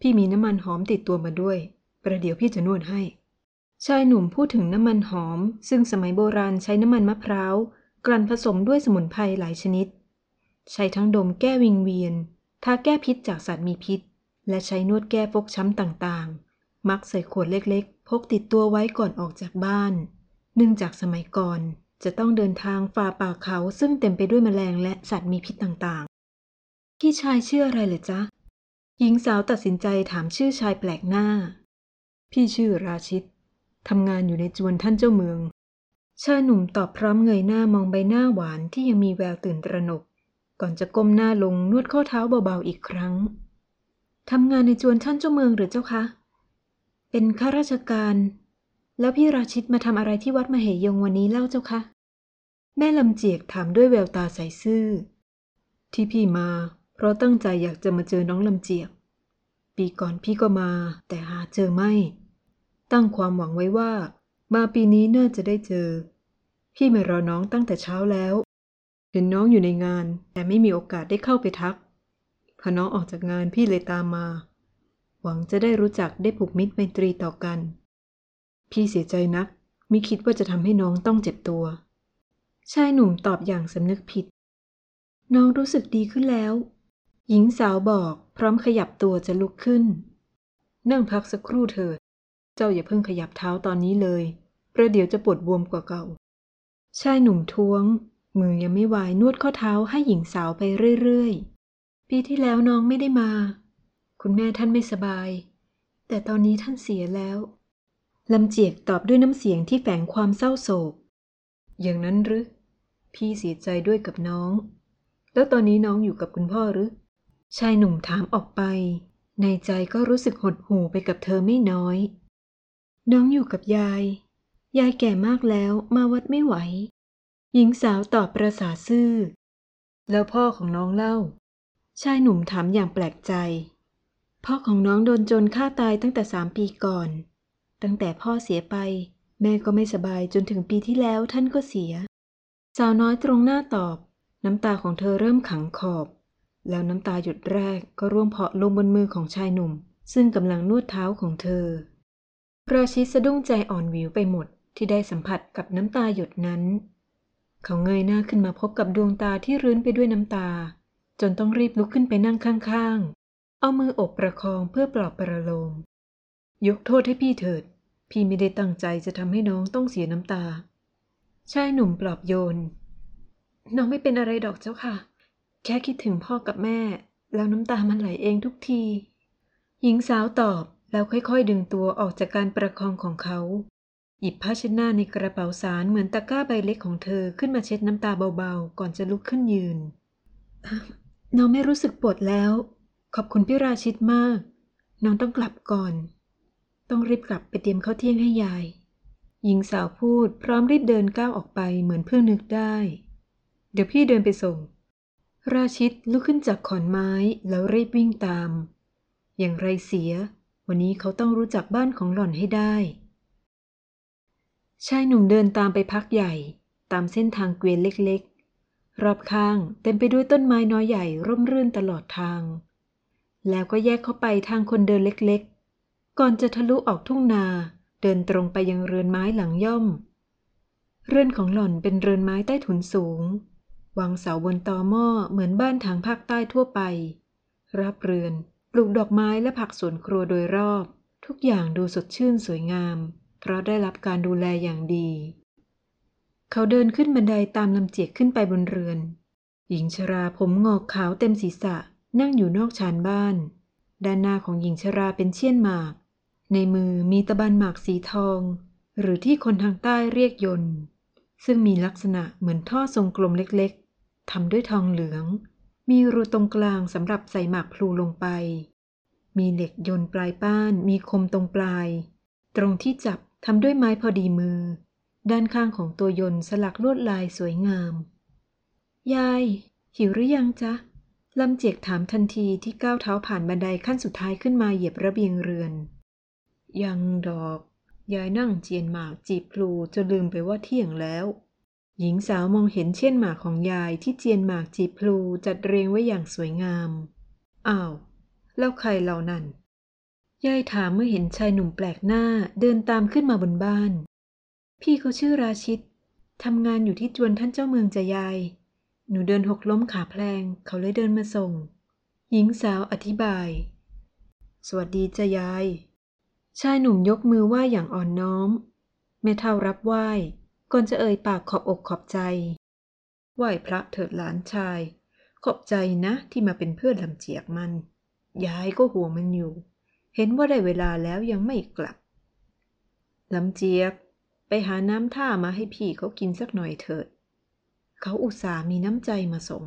พี่มีน้ำมันหอมติดตัวมาด้วย ประเดี๋ยวพี่จะนวดให้ ชายหนุ่มพูดถึงน้ำมันหอม ซึ่งสมัยโบราณใช้น้ำมันมะพร้าวกลั่นผสมด้วยสมุนไพรหลายชนิด ใช้ทั้งดมแก้วิงเวียน ทาแก้พิษจากสัตว์มีพิษ และใช้นวดแก้ฟกช้ำต่างๆ มักใส่ขวดเล็กๆ พกติดตัวไว้ก่อนออกจากบ้าน เนื่องจากสมัยก่อน จะต้องเดินทางฝ่าป่าเขาซึ่งเต็มไปด้วยแมลงและสัตว์มีพิษต่างๆ พี่ชายชื่ออะไรเหรอจ๊ะ หญิงสาวตัดสินใจถามชื่อชายแปลกหน้า พี่ชื่อราชิตทำงานอยู่ในจวนท่านเจ้าเมือง ชายหนุ่มตอบพร้อมเงยหน้ามองใบหน้าหวานที่ยังมีแววตื่นตระหนก ก่อนจะก้มหน้าลงนวดข้อเท้าเบาๆอีกครั้งทำงานในจวนท่านเจ้าเมืองหรือเจ้าคะ เป็นข้าราชการ แล้วพี่ราชิตมาทำอะไรที่วัดมเหยงวันนี้เล่าเจ้าคะ แม่ลำเจียกถามด้วยแววตาใสซื่อ ที่พี่มา เพราะตั้งใจอยากจะมาเจอน้องลำเจียก ปีก่อนพี่ก็มา แต่หาเจอไม่ ตั้งความหวังไว้ว่า มาปีนี้น่าจะได้เจอ พี่มารอน้องตั้งแต่เช้าแล้ว เห็นน้องอยู่ในงาน แต่ไม่มีโอกาสได้เข้าไปทักพอน้องออกจากงานพี่เลยตามมา หวังจะได้รู้จักได้ผูกมิตรไมตรีต่อกัน พี่เสียใจนัก มิคิดว่าจะทำให้น้องต้องเจ็บตัว ชายหนุ่มตอบอย่างสำนึกผิด น้องรู้สึกดีขึ้นแล้ว หญิงสาวบอกพร้อมขยับตัวจะลุกขึ้น นั่งพักสักครู่เถิด เจ้าอย่าเพิ่งขยับเท้าตอนนี้เลย ประเดี๋ยวจะปวดบวมกว่าเก่า ชายหนุ่มท้วง มือยังไม่ไหวนวดข้อเท้าให้หญิงสาวไปเรื่อยๆ ปีที่แล้วน้องไม่ได้มา คุณแม่ท่านไม่สบาย แต่ตอนนี้ท่านเสียแล้ว ลำเจียกตอบด้วยน้ำเสียงที่แฝงความเศร้าโศก อย่างนั้นหรือพี่เสียใจด้วยกับน้อง แล้วตอนนี้น้องอยู่กับคุณพ่อหรือชายหนุ่มถามออกไป ในใจก็รู้สึกหดหู่ไปกับเธอไม่น้อย น้องอยู่กับยาย ยายแก่มากแล้วมาวัดไม่ไหว หญิงสาวตอบประสาซื่อ แล้วพ่อของน้องเล่า ชายหนุ่มถามอย่างแปลกใจ พ่อของน้องโดนโจรฆ่าตายตั้งแต่สามปีก่อน ตั้งแต่พ่อเสียไป แม่ก็ไม่สบายจนถึงปีที่แล้วท่านก็เสีย สาวน้อยตรงหน้าตอบ น้ำตาของเธอเริ่มขังขอบ แล้วน้ำตาหยุดแรกก็ร่วงเพาะลงบนมือของชายหนุ่ม ซึ่งกำลังนวดเท้าของเธอ ราชิสะดุ้งใจอ่อนวิวไปหมดที่ได้สัมผัสกับน้ำตาหยดนั้น เขาเงยหน้าขึ้นมาพบกับดวงตาที่รื้นไปด้วยน้ำตา จนต้องรีบลุกขึ้นไปนั่งข้างๆ เอามืออบประคองเพื่อปลอบประโลม ยกโทษให้พี่เถิด พี่ไม่ได้ตั้งใจจะทำให้น้องต้องเสียน้ำตา ชายหนุ่มปลอบโยน น้องไม่เป็นอะไรดอกเจ้าค่ะ แค่คิดถึงพ่อกับแม่ แล้วน้ำตามันไหลเองทุกที หญิงสาวตอบแล้วค่อยๆ ดึงตัวออกจากการประคองของเขา หยิบผ้าเช็ดหน้าในกระเป๋าสารเหมือนตะกร้าใบเล็กของเธอขึ้นมาเช็ดน้ำตาเบาๆ ก่อนจะลุกขึ้นยืน น้องไม่รู้สึกปวดแล้ว ขอบคุณพี่ราชิตมาก น้องต้องกลับก่อน ต้องรีบกลับไปเตรียมข้าวเที่ยงให้ยาย หญิงสาวพูดพร้อมรีบเดินก้าวออกไปเหมือนเพิ่งนึกได้ เดี๋ยวพี่เดินไปส่ง ราชิตลุกขึ้นจากขอนไม้แล้วรีบวิ่งตาม อย่างไรเสีย วันนี้เขาต้องรู้จักบ้านของหล่อนให้ได้ ชายหนุ่มเดินตามไปพักใหญ่ ตามเส้นทางเกวียนเล็กๆ รอบข้างเต็มไปด้วยต้นไม้น้อยใหญ่ร่มรื่นตลอดทาง แล้วก็แยกเข้าไปทางคนเดินเล็กๆ ก่อนจะทะลุออกทุ่งนา เดินตรงไปยังเรือนไม้หลังย่อม เรือนของหล่อนเป็นเรือนไม้ใต้ถุนสูง วางเสาบนตอหม้อเหมือนบ้านทางภาคใต้ทั่วไป รับเรือน ปลูกดอกไม้และผักสวนครัวโดยรอบ ทุกอย่างดูสดชื่นสวยงาม เพราะได้รับการดูแลอย่างดี เขาเดินขึ้นบันไดตามลำเจียกขึ้นไปบนเรือน หญิงชราผมงอกขาวเต็มศีรษะนั่งอยู่นอกชานบ้านด้านหน้าของหญิงชราเป็นเชี่ยนหมาก ในมือมีตะบันหมากสีทอง หรือที่คนทางใต้เรียกยนต์ซึ่งมีลักษณะเหมือนท่อทรงกลมเล็กๆทำด้วยทองเหลือง มีรูตรงกลางสำหรับใส่หมากพลูลงไป มีเหล็กยนต์ปลายป้านมีคมตรงปลาย ตรงที่จับทำด้วยไม้พอดีมือ ด้านข้างของตัวยนต์สลักลวดลายสวยงาม ยาย หิวหรือยังจ๊ะลำเจียกถามทันทีที่ก้าวเท้าผ่านบันไดขั้นสุดท้ายขึ้นมาเหยียบระเบียงเรือน ยังดอก ยายนั่งเจียนหมากจีบพลูจนลืมไปว่าเที่ยงแล้ว หญิงสาวมองเห็นเช่นหมากของยายที่เจียนหมากจีบพลูจัดเรียงไว้อย่างสวยงาม อ้าว แล้วใครเหล่านั้น ยายถามเมื่อเห็นชายหนุ่มแปลกหน้าเดินตามขึ้นมาบนบ้าน พี่เขาชื่อราชิตทำงานอยู่ที่จวนท่านเจ้าเมืองจะยาย หนูเดินหกล้มขาแพลง เขาเลยเดินมาส่ง หญิงสาวอธิบาย สวัสดีจะยาย ชายหนุ่มยกมือไหว้อย่างอ่อนน้อม แม่เท่ารับไหว้ ก่อนจะเอ่ยปากขอบอกขอบใจ ไหว้พระเถิดหลานชาย ขอบใจนะที่มาเป็นเพื่อนลำเจียกมัน ยายก็ห่วงมันอยู่ เห็นว่าได้เวลาแล้วยังไม่กลับลำเจียก ไปหาน้ำท่ามาให้พี่เขากินสักหน่อยเถิด เขาอุตส่าห์มีน้ำใจมาส่ง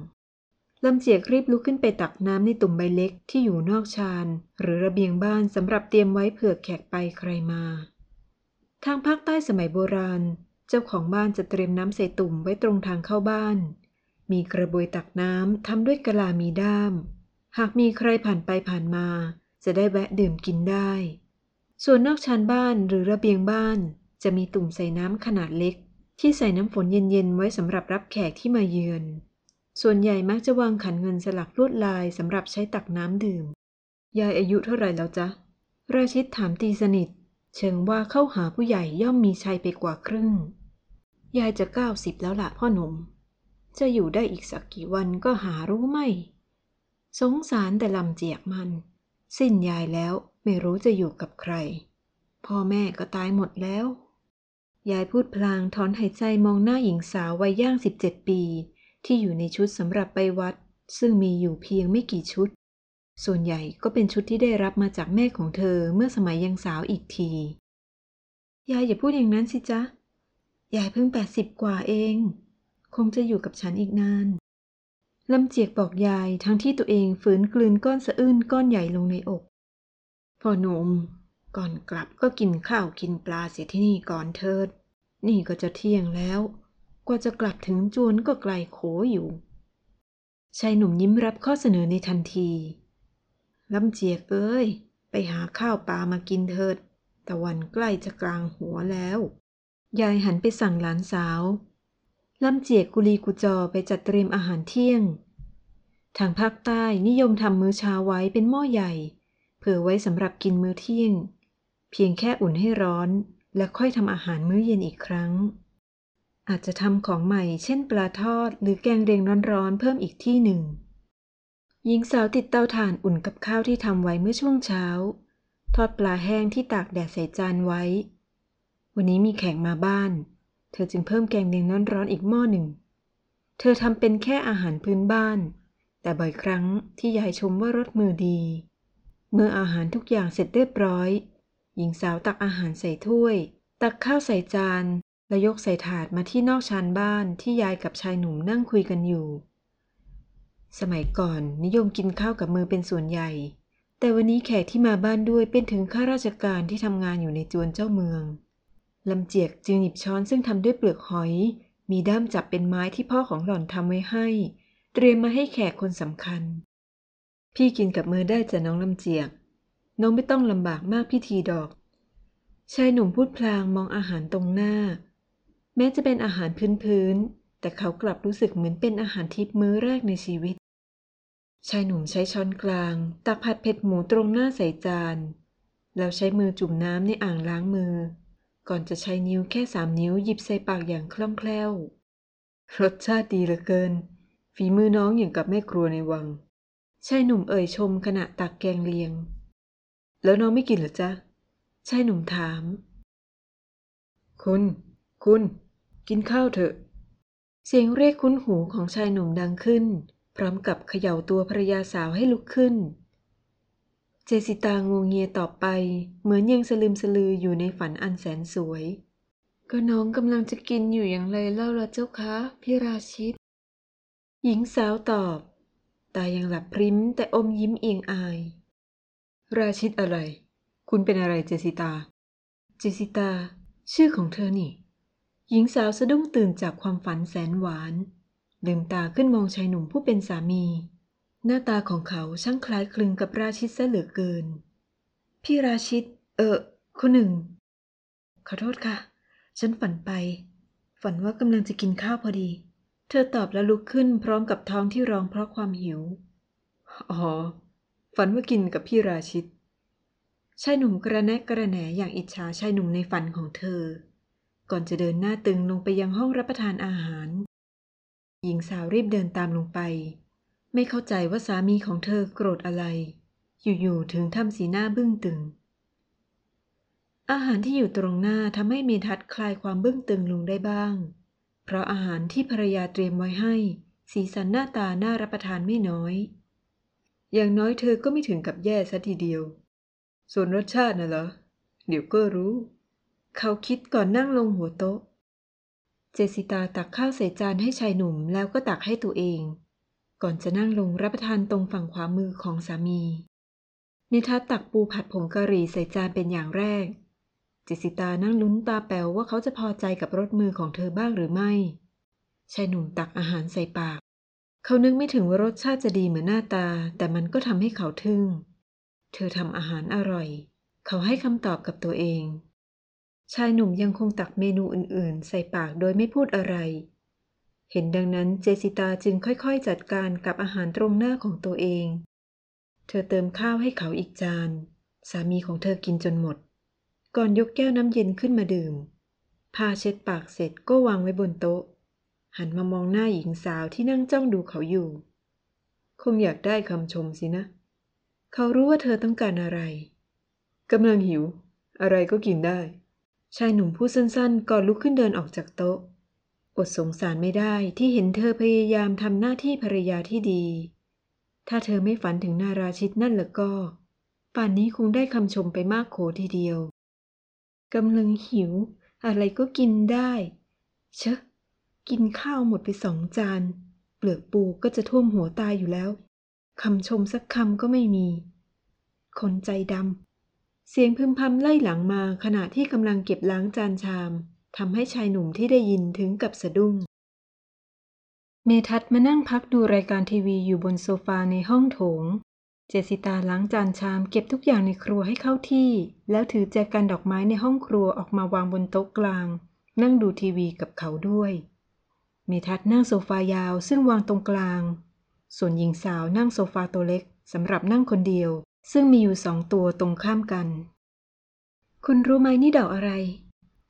ลำเจียกรีบลุกขึ้นไปตักน้ำในตุ่มใบเล็กที่อยู่นอกชานหรือระเบียงบ้านสำหรับเตรียมไว้เผื่อแขกไปใครมา ทางภาคใต้สมัยโบราณ เจ้าของบ้านจะเตรียมน้ำใส่ตุ่มไว้ตรงทางเข้าบ้าน มีกระบวยตักน้ำทำด้วยกะลามีด้าม หากมีใครผ่านไปผ่านมา จะได้แวะดื่มกินได้ ส่วนนอกชานบ้านหรือระเบียงบ้าน จะมีตุ่มใส่น้ำขนาดเล็ก ที่ใส่น้ำฝนเย็นๆไว้สำหรับรับแขกที่มาเยือน ส่วนใหญ่มักจะวางขันเงินสลักลวดลายสำหรับใช้ตักน้ำดื่ม ยายอายุเท่าไรแล้วจ๊ะ ราชิตถามตีสนิท เชิงว่าเข้าหาผู้ใหญ่ย่อมมีชัยไปกว่าครึ่ง ยายจะเก้าสิบแล้วละพ่อหนุ่ม จะอยู่ได้อีกสักกี่วันก็หารู้ไม่ สงสารแต่ลำเจียกมัน สิ้นยายแล้วไม่รู้จะอยู่กับใคร พ่อแม่ก็ตายหมดแล้ว ยายพูดพลางถอนหายใจมองหน้าหญิงสาววัยย่างสิบเจ็ดปี ที่อยู่ในชุดสำหรับไปวัด ซึ่งมีอยู่เพียงไม่กี่ชุด ส่วนใหญ่ก็เป็นชุดที่ได้รับมาจากแม่ของเธอเมื่อสมัยยังสาวอีกที ยายอย่าพูดอย่างนั้นสิจ๊ะ ยายเพิ่งแปดสิบกว่าเอง คงจะอยู่กับฉันอีกนานลำเจียกบอกยายทั้งที่ตัวเองฝืนกลืนก้อนสะอื้นก้อนใหญ่ลงในอก พ่อหนุ่มก่อนกลับก็กินข้าวกินปลาเสียที่นี่ก่อนเถิด นี่ก็จะเที่ยงแล้ว กว่าจะกลับถึงจวนก็ไกลโขอยู่ ชายหนุ่มยิ้มรับข้อเสนอในทันทีลำเจียกเอ้ย ไปหาข้าวปลามากินเถิด ตะวันใกล้จะกลางหัวแล้ว ยายหันไปสั่งหลานสาวลำเจียกกุลีกุจอไปจัดเตรียมอาหารเที่ยง ทางภาคใต้นิยมทำมื้อเช้าไว้เป็นหม้อใหญ่ เผื่อไว้สำหรับกินมื้อเที่ยง เพียงแค่อุ่นให้ร้อน และค่อยทำอาหารมื้อเย็นอีกครั้ง อาจจะทำของใหม่เช่นปลาทอด หรือแกงเรียงร้อนๆ เพิ่มอีกที่หนึ่ง หญิงสาวติดเตาถ่านอุ่นกับข้าวที่ทำไว้เมื่อช่วงเช้า ทอดปลาแห้งที่ตากแดดใส่จานไว้ วันนี้มีแขกมาบ้าน เธอจึงเพิ่มแกงเลียงร้อนๆอีกหม้อหนึ่ง เธอทำเป็นแค่อาหารพื้นบ้าน แต่บ่อยครั้งที่ยายชมว่ารสมือดี เมื่ออาหารทุกอย่างเสร็จเรียบร้อย หญิงสาวตักอาหารใส่ถ้วย ตักข้าวใส่จาน และยกใส่ถาดมาที่นอกชานบ้านที่ยายกับชายหนุ่มนั่งคุยกันอยู่ สมัยก่อนนิยมกินข้าวกับมือเป็นส่วนใหญ่ แต่วันนี้แขกที่มาบ้านด้วยเป็นถึงข้าราชการที่ทำงานอยู่ในจวนเจ้าเมืองลำเจียกจึงหยิบช้อนซึ่งทำด้วยเปลือกหอย มีด้ามจับเป็นไม้ที่พ่อของหล่อนทำไว้ให้ เตรียมมาให้แขกคนสำคัญ พี่กินกับมือได้จ้ะน้องลำเจียก น้องไม่ต้องลำบากมากพิธีดอกชายหนุ่มพูดพลางมองอาหารตรงหน้า แม้จะเป็นอาหารพื้นๆ แต่เขากลับรู้สึกเหมือนเป็นอาหารทิพมื้อแรกในชีวิต ชายหนุ่มใช้ช้อนกลาง ตักผัดเผ็ดหมูตรงหน้าใส่จาน แล้วใช้มือจุ่มน้ำในอ่างล้างมือ ก่อนจะใช้นิ้วแค่สามนิ้วหยิบใส่ปากอย่างคล่องแคล่ว รสชาติดีเหลือเกิน ฝีมือน้องอย่างกับแม่ครัวในวัง ชายหนุ่มเอ่ยชมขณะตักแกงเลียง แล้วน้องไม่กินหรอจ๊ะ ชายหนุ่มถาม คุณ คุณ กินข้าวเถอะ เสียงเรียกคุ้นหูของชายหนุ่มดังขึ้น พร้อมกับเขย่าตัวภรรยาสาวให้ลุกขึ้น เจสิตางงเงียตอบไป เหมือนยังสลืมสลืออยู่ในฝันอันแสนสวย ก็น้องกำลังจะกินอยู่อย่างไรเล่าละเจ้าคะพี่ราชิต หญิงสาวตอบตายังหลับพริ้มแต่อมยิ้มเอียงอาย ราชิตอะไร คุณเป็นอะไรเจสิตา เจสิตา ชื่อของเธอนี่ หญิงสาวสะดุ้งตื่นจากความฝันแสนหวานลืมตาขึ้นมองชายหนุ่มผู้เป็นสามี หน้าตาของเขาช่างคล้ายคลึงกับราชิตซะเหลือเกิน พี่ราชิต เออคนหนึ่ง ขอโทษค่ะ ฉันฝันไป ฝันว่ากำลังจะกินข้าวพอดี เธอตอบแล้วลุกขึ้นพร้อมกับท้องที่ร้องเพราะความหิว อ๋อ ฝันว่ากินกับพี่ราชิตชายหนุ่มกระแนกกระแหนอย่างอิจฉาชายหนุ่มในฝันของเธอ ก่อนจะเดินหน้าตึงลงไปยังห้องรับประทานอาหาร หญิงสาวรีบเดินตามลงไป ไม่เข้าใจว่าสามีของเธอโกรธอะไร อยู่ๆถึงทำสีหน้าบึ้งตึง อาหารที่อยู่ตรงหน้าทำให้เมทัศคลายความบึ้งตึงลงได้บ้าง เพราะอาหารที่ภรรยาเตรียมไว้ให้ สีสันหน้าตาน่ารับประทานไม่น้อย อย่างน้อยเธอก็ไม่ถึงกับแย่ซะทีเดียว ส่วนรสชาติน่ะเหรอเดี๋ยวก็รู้ เขาคิดก่อนนั่งลงหัวโต๊ะ เจสิตาตักข้าวใส่จานให้ชายหนุ่มแล้วก็ตักให้ตัวเอง ก่อนจะนั่งลงรับประทานตรงฝั่งขวามือของสามี นิทัศตักปูผัดผงกะหรี่ใส่จานเป็นอย่างแรก เจสิตานั่งลุ้นตาแป๋วว่าเขาจะพอใจกับรสมือของเธอบ้างหรือไม่ ชายหนุ่มตักอาหารใส่ปาก เขานึกไม่ถึงว่ารสชาติจะดีเหมือนหน้าตา แต่มันก็ทำให้เขาทึ่ง เธอทำอาหารอร่อย เขาให้คำตอบกับตัวเอง ชายหนุ่มยังคงตักเมนูอื่นๆ ใส่ปากโดยไม่พูดอะไร เห็นดังนั้นเจสิตาจึงค่อยๆจัดการกับอาหารตรงหน้าของตัวเอง เธอเติมข้าวให้เขาอีกจาน สามีของเธอกินจนหมด ก่อนยกแก้วน้ำเย็นขึ้นมาดื่ม พาเช็ดปากเสร็จก็วางไว้บนโต๊ะ หันมามองหน้าหญิงสาวที่นั่งจ้องดูเขาอยู่ คงอยากได้คำชมสินะ เขารู้ว่าเธอต้องการอะไรกำลังหิว อะไรก็กินได้ ชายหนุ่มพูดสั้นๆ ก่อนลุกขึ้นเดินออกจากโต๊ะ อดสงสารไม่ได้ที่เห็นเธอพยายามทำหน้าที่ภรรยาที่ดี ถ้าเธอไม่ฝันถึงนาราชิตนั่นแล้วก็ ป่านนี้คงได้คำชมไปมากโขทีเดียวกำลังหิว อะไรก็กินได้ เชอะ กินข้าวหมดไปสองจาน เปลือกปูก็จะท่วมหัวตายอยู่แล้วคำชมสักคำก็ไม่มี คนใจดำ เสียงพึมพำไล่หลังมาขณะที่กำลังเก็บล้างจานชามทำให้ชายหนุ่มที่ได้ยินถึงกับสะดุ้ง เมทัศมานั่งพักดูรายการทีวีอยู่บนโซฟาในห้องโถง เจสิตาล้างจานชามเก็บทุกอย่างในครัวให้เข้าที่ แล้วถือแจกันดอกไม้ในห้องครัวออกมาวางบนโต๊ะกลาง นั่งดูทีวีกับเขาด้วย เมทัศนั่งโซฟายาวซึ่งวางตรงกลาง ส่วนหญิงสาวนั่งโซฟาตัวเล็กสำหรับนั่งคนเดียว ซึ่งมีอยู่สองตัวตรงข้ามกัน คุณรู้ไหมนี่ดอกอะไร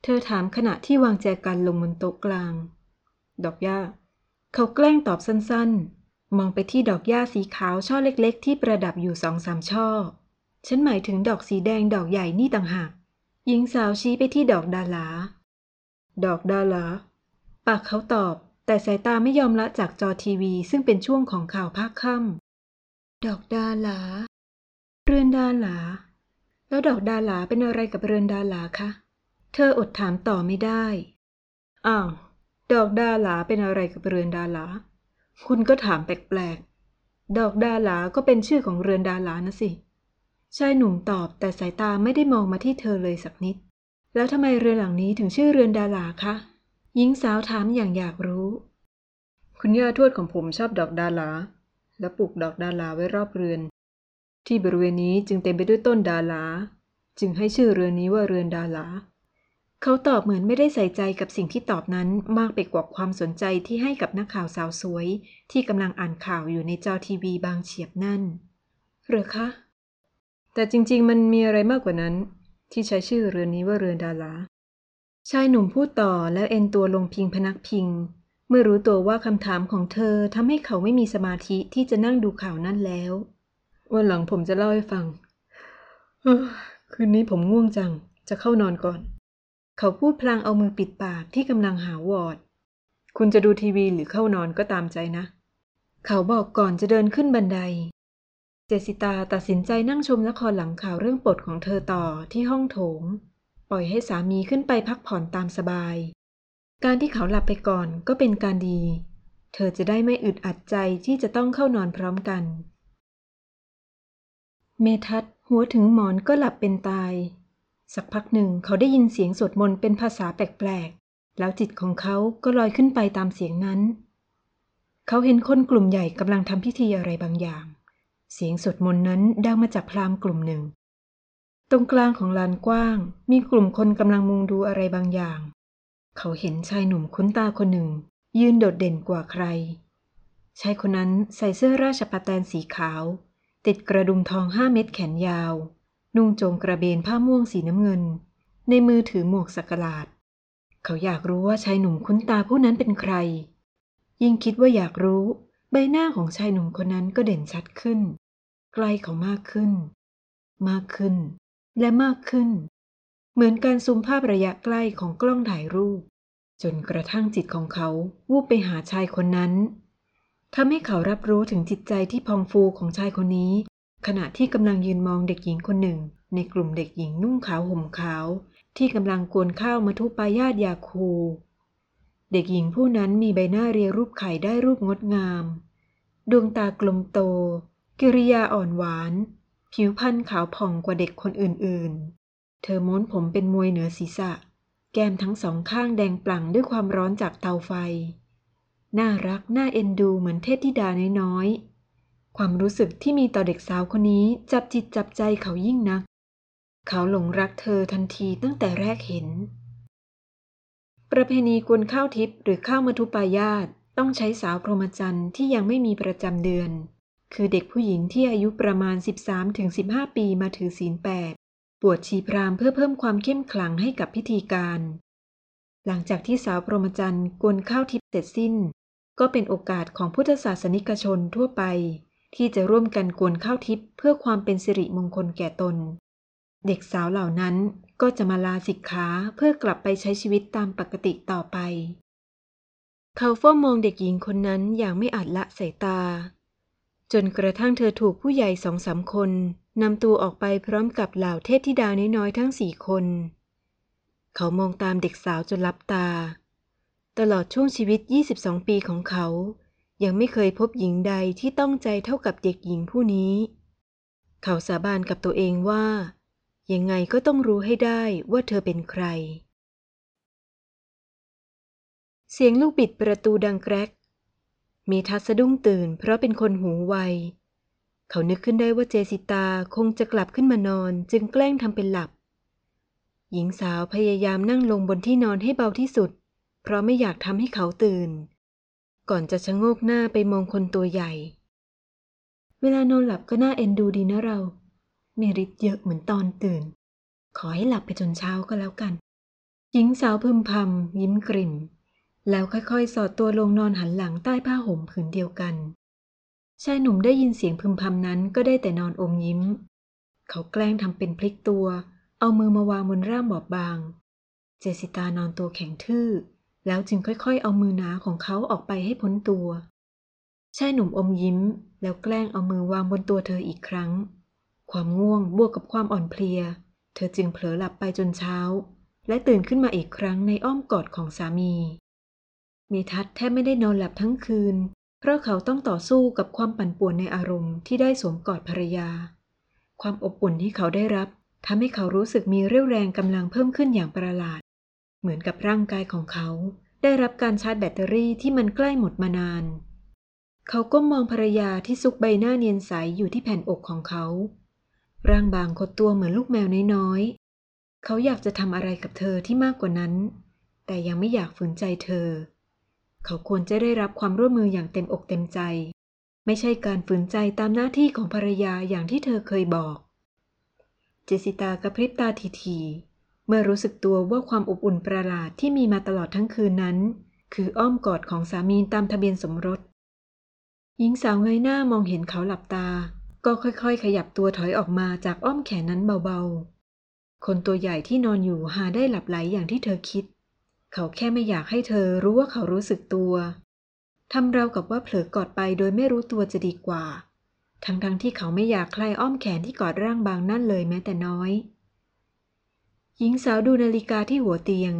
เธอถามขณะที่วางแจกันลงบนโต๊ะกลาง ดอกหญ้า เขาแกล้งตอบสั้นๆ มองไปที่ดอกหญ้าสีขาวช่อเล็กๆ ที่ประดับอยู่สองสามช่อ ฉันหมายถึงดอกสีแดงดอกใหญ่นี่ต่างหาก หญิงสาวชี้ไปที่ดอกดาลา ดอกดาลา ปากเขาตอบแต่สายตาไม่ยอมละจากจอทีวีซึ่งเป็นช่วงของข่าวภาคค่ำดอกดาลา เรือนดาลา แล้วดอกดาลาเป็นอะไรกับเรือนดาลาคะ เธออดถามต่อไม่ได้ อ้าว ดอกดาลาเป็นอะไรกับเรือนดาลา คุณก็ถามแปลกๆ ดอกดาลาก็เป็นชื่อของเรือนดาลานะสิ ชายหนุ่มตอบแต่สายตาไม่ได้มองมาที่เธอเลยสักนิด แล้วทำไมเรือนหลังนี้ถึงชื่อเรือนดาลาคะ หญิงสาวถามอย่างอยากรู้ คุณย่าทวดของผมชอบดอกดาลา และปลูกดอกดาลาไว้รอบเรือน ที่บริเวณนี้จึงเต็มไปด้วยต้นดาลา จึงให้ชื่อเรือนนี้ว่าเรือนดาลา เขาตอบเหมือนไม่ได้ใส่ใจกับสิ่งที่ตอบนั้นมากไปกว่าความสนใจที่ให้กับนักข่าวสาวสวย ที่กำลังอ่านข่าวอยู่ในจอทีวีบางเฉียบนั่นหรือคะ แต่จริงๆ มันมีอะไรมากกว่านั้น ที่ใช้ชื่อเรือนนี้ว่าเรือนดาลาชายหนุ่มพูดต่อแล้วเอ็นตัวลงพิงพนักพิง เมื่อรู้ตัวว่าคำถามของเธอทำให้เขาไม่มีสมาธิที่จะนั่งดูข่าวนั่นแล้ว วันหลังผมจะเล่าให้ฟัง คืนนี้ผมง่วงจัง จะเข้านอนก่อน เขาพูดพลางเอามือปิดปากที่กำลังหาวอด คุณจะดูทีวีหรือเข้านอนก็ตามใจนะ เขาบอกก่อนจะเดินขึ้นบันได เจสิตาตัดสินใจนั่งชมละครหลังข่าวเรื่องปรดของเธอต่อที่ห้องโถง ปล่อยให้สามีขึ้นไปพักผ่อนตามสบาย การที่เขาหลับไปก่อนก็เป็นการดี เธอจะได้ไม่อึดอัดใจที่จะต้องเข้านอนพร้อมกัน เมทัศน์หัวถึงหมอนก็หลับเป็นตาย สักพักหนึ่งเขาได้ยินเสียงสวดมนต์เป็นภาษาแปลกๆ แล้วจิตของเขาก็ลอยขึ้นไปตามเสียงนั้น เขาเห็นคนกลุ่มใหญ่กำลังทำพิธีอะไรบางอย่าง เสียงสวดมนต์นั้นดังมาจากพราหมณ์กลุ่มหนึ่ง ตรงกลางของลานกว้าง มีกลุ่มคนกำลังมุงดูอะไรบางอย่าง เขาเห็นชายหนุ่มคุ้นตาคนหนึ่ง ยืนโดดเด่นกว่าใครชายคนนั้นใส่เสื้อราชปะแตนสีขาว ติดกระดุมทองห้าเม็ดแขนยาว นุ่งโจงกระเบนผ้าม่วงสีน้ำเงิน ในมือถือหมวกสักหลาด เขาอยากรู้ว่าชายหนุ่มคุ้นตาผู้นั้นเป็นใคร ยิ่งคิดว่าอยากรู้ ใบหน้าของชายหนุ่มคนนั้นก็เด่นชัดขึ้น ใกล้เขามากขึ้น มากขึ้น และมากขึ้น เหมือนการซูมภาพระยะใกล้ของกล้องถ่ายรูป จนกระทั่งจิตของเขาวูบไปหาชายคนนั้น ทำให้เขารับรู้ถึงจิตใจที่พองฟูของชายคนนี้ ขณะที่กำลังยืนมองเด็กหญิงคนหนึ่ง ในกลุ่มเด็กหญิงนุ่งขาวห่มขาว ที่กำลังกวนข้าวมาทุปายาตยาคู เด็กหญิงผู้นั้นมีใบหน้าเรียรูปไข่ได้รูปงดงาม ดวงตากลมโต กิริยาอ่อนหวาน ผิวพรรณขาวผ่องกว่าเด็กคนอื่นๆ เธอม้วนผมเป็นมวยเหนือศีรษะ แก้มทั้งสองข้างแดงปลั่งด้วยความร้อนจากเตาไฟ น่ารักน่าเอ็นดูเหมือนเทพธิดาน้อยๆ ความรู้สึกที่มีต่อเด็กสาวคนนี้จับจิตจับใจเขายิ่งนัก เขาหลงรักเธอทันทีตั้งแต่แรกเห็น ประเพณีกวนข้าวทิพย์หรือข้าวมทุปายาตต้องใช้สาวพรหมจรรย์ที่ยังไม่มีประจำเดือน คือเด็กผู้หญิงที่อายุประมาณ 13-15 ปีมาถือศีลแปดบวชชีพรามเพื่อเพิ่มความเข้มขลังให้กับพิธีการ หลังจากที่สาวพรหมจรรย์กวนข้าวทิพย์เสร็จสิ้น ก็เป็นโอกาสของพุทธศาสนิกชนทั่วไป ที่จะร่วมกันกวนข้าวทิพย์เพื่อความเป็นสิริมงคลแก่ตน เด็กสาวเหล่านั้นก็จะมาลาสิกขาเพื่อกลับไปใช้ชีวิตตามปกติต่อไป เขาเฝ้ามองเด็กหญิงคนนั้นอย่างไม่อาจละสายตา จนกระทั่งเธอถูกผู้ใหญ่สองสามคนนำตัวออกไปพร้อมกับเหล่าเทพธิดาน้อยๆทั้งสี่คน เขามองตามเด็กสาวจนลับตา ตลอดช่วงชีวิต 22 ปีของเขา ยังไม่เคยพบหญิงใดที่ต้องใจเท่ากับเด็กหญิงผู้นี้ เขาสาบานกับตัวเองว่า ยังไงก็ต้องรู้ให้ได้ว่าเธอเป็นใคร เสียงลูกบิดประตูดังแกรก เมทัศสะดุ้งตื่น เพราะเป็นคนหูไว เขานึกขึ้นได้ว่าเจสิตาคงจะกลับขึ้นมานอนจึงแกล้งทำเป็นหลับ หญิงสาวพยายามนั่งลงบนที่นอนให้เบาที่สุด เพราะไม่อยากทำให้เขาตื่น ก่อนจะชะโงกหน้าไปมองคนตัวใหญ่ เวลานอนหลับก็น่าเอ็นดูดีนะเราไม่ริดเยอะเหมือนตอนตื่น ขอให้หลับไปจนเช้าก็แล้วกัน หญิงสาวพึมพำยิ้มกริ่ม แล้วค่อยๆ สอดตัวลงนอนหันหลังใต้ผ้าห่มผืนเดียวกันชายหนุ่มได้ยินเสียงพึมพำนั้นก็ได้แต่นอนอมยิ้ม เขาแกล้งทำเป็นพลิกตัว เอามือมาวางบนร่างบอบบาง เจสิตานอนตัวแข็งทื่อ แล้วจึงค่อยๆ เอามือหนาของเขาออกไปให้พ้นตัวชายหนุ่มอมยิ้ม แล้วแกล้งเอามือวางบนตัวเธออีกครั้ง ความง่วงบวกกับความอ่อนเพลีย เธอจึงเผลอหลับไปจนเช้า และตื่นขึ้นมาอีกครั้งในอ้อมกอดของสามี เมทัศแทบไม่ได้นอนหลับทั้งคืน เพราะเขาต้องต่อสู้กับความปั่นป่วนในอารมณ์ที่ได้สวมกอดภรรยา ความอบอุ่นที่เขาได้รับทำให้เขารู้สึกมีเรี่ยวแรงกำลังเพิ่มขึ้นอย่างประหลาด เหมือนกับร่างกายของเขา ได้รับการชาร์จแบตเตอรี่ที่มันใกล้หมดมานาน เขาก็มองภรรยาที่ซุกใบหน้าเนียนใสยอยู่ที่แผ่นอกของเขา ร่างบางคดตัวเหมือนลูกแมวน้อยๆ เขาอยากจะทำอะไรกับเธอที่มากกว่านั้น แต่ยังไม่อยากฝืนใจเธอ เขาควรจะได้รับความร่วมมืออย่างเต็มอกเต็มใจ ไม่ใช่การฝืนใจตามหน้าที่ของภรรยาอย่างที่เธอเคยบอก เจสิตากระพริบตาทีๆ เมื่อรู้สึกตัวว่าความอบอุ่นประหลาดที่มีมาตลอดทั้งคืนนั้น คืออ้อมกอดของสามีตามทะเบียนสมรส หญิงสาวเงยหน้ามองเห็นเขาหลับตา ก็ค่อยๆ ขยับตัวถอยออกมาจากอ้อมแขนนั้นเบาๆ คนตัวใหญ่ที่นอนอยู่หาได้หลับไหลอย่างที่เธอคิด เขาแค่ไม่อยากให้เธอรู้ว่าเขารู้สึกตัวทำเรากับว่าเผลอกอดไปโดยไม่รู้ตัวจะดีกว่า ทั้งๆทที่เขาไม่อยากใคลายอ้อมแขนที่กอดร่างบางนั่นเลยแม้แต่น้อย หญิงสาวดูนาฬิกาที่หัวเตียง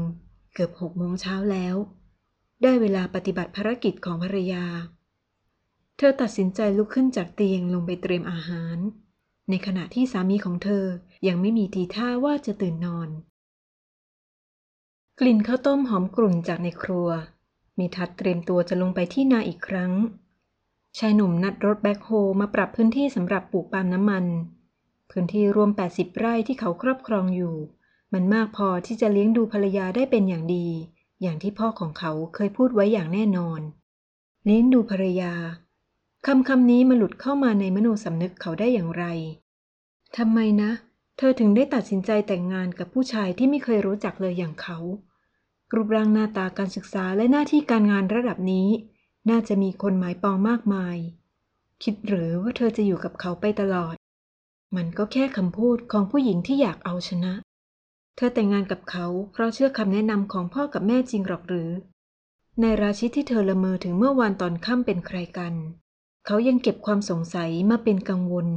เกือบหกโมงเช้าแล้ว ได้เวลาปฏิบัติภารกิจของภรรยา เธอตัดสินใจลุกขึ้นจากเตียงลงไปเตรียมอาหาร ในขณะที่สามีของเธอยังไม่มีทีท่าว่าจะตื่นนอน กลิ่นข้าวต้มหอมกลุ่นจากในครัว มีทัดเตรียมตัวจะลงไปที่นาอีกครั้ง ชายหนุ่มนัดรถแบ็คโฮมาปรับพื้นที่สำหรับปลูกปาล์มน้ำมัน พื้นที่รวม 80 ไร่ที่เขาครอบครองอยู่ มันมากพอที่จะเลี้ยงดูภรรยาได้เป็นอย่างดี อย่างที่พ่อของเขาเคยพูดไว้อย่างแน่นอน เลี้ยงดูภรรยาคำคำนี้มาหลุดเข้ามาในมโนสำนึกเขาได้อย่างไรทำไมนะ เธอถึงได้ตัดสินใจแต่งงานกับผู้ชายที่ไม่เคยรู้จักเลยอย่างเขา รูปร่างหน้าตาการศึกษาและหน้าที่การงานระดับนี้ น่าจะมีคนหมายปองมากมาย คิดหรือว่าเธอจะอยู่กับเขาไปตลอด มันก็แค่คำพูดของผู้หญิงที่อยากเอาชนะ เธอแต่งงานกับเขาเพราะเชื่อคำแนะนำของพ่อกับแม่จริงหรอกหรือในราชิตที่เธอละเมอถึงเมื่อวานตอนค่ำเป็นใครกัน เขายังเก็บความสงสัยมาเป็นกังวล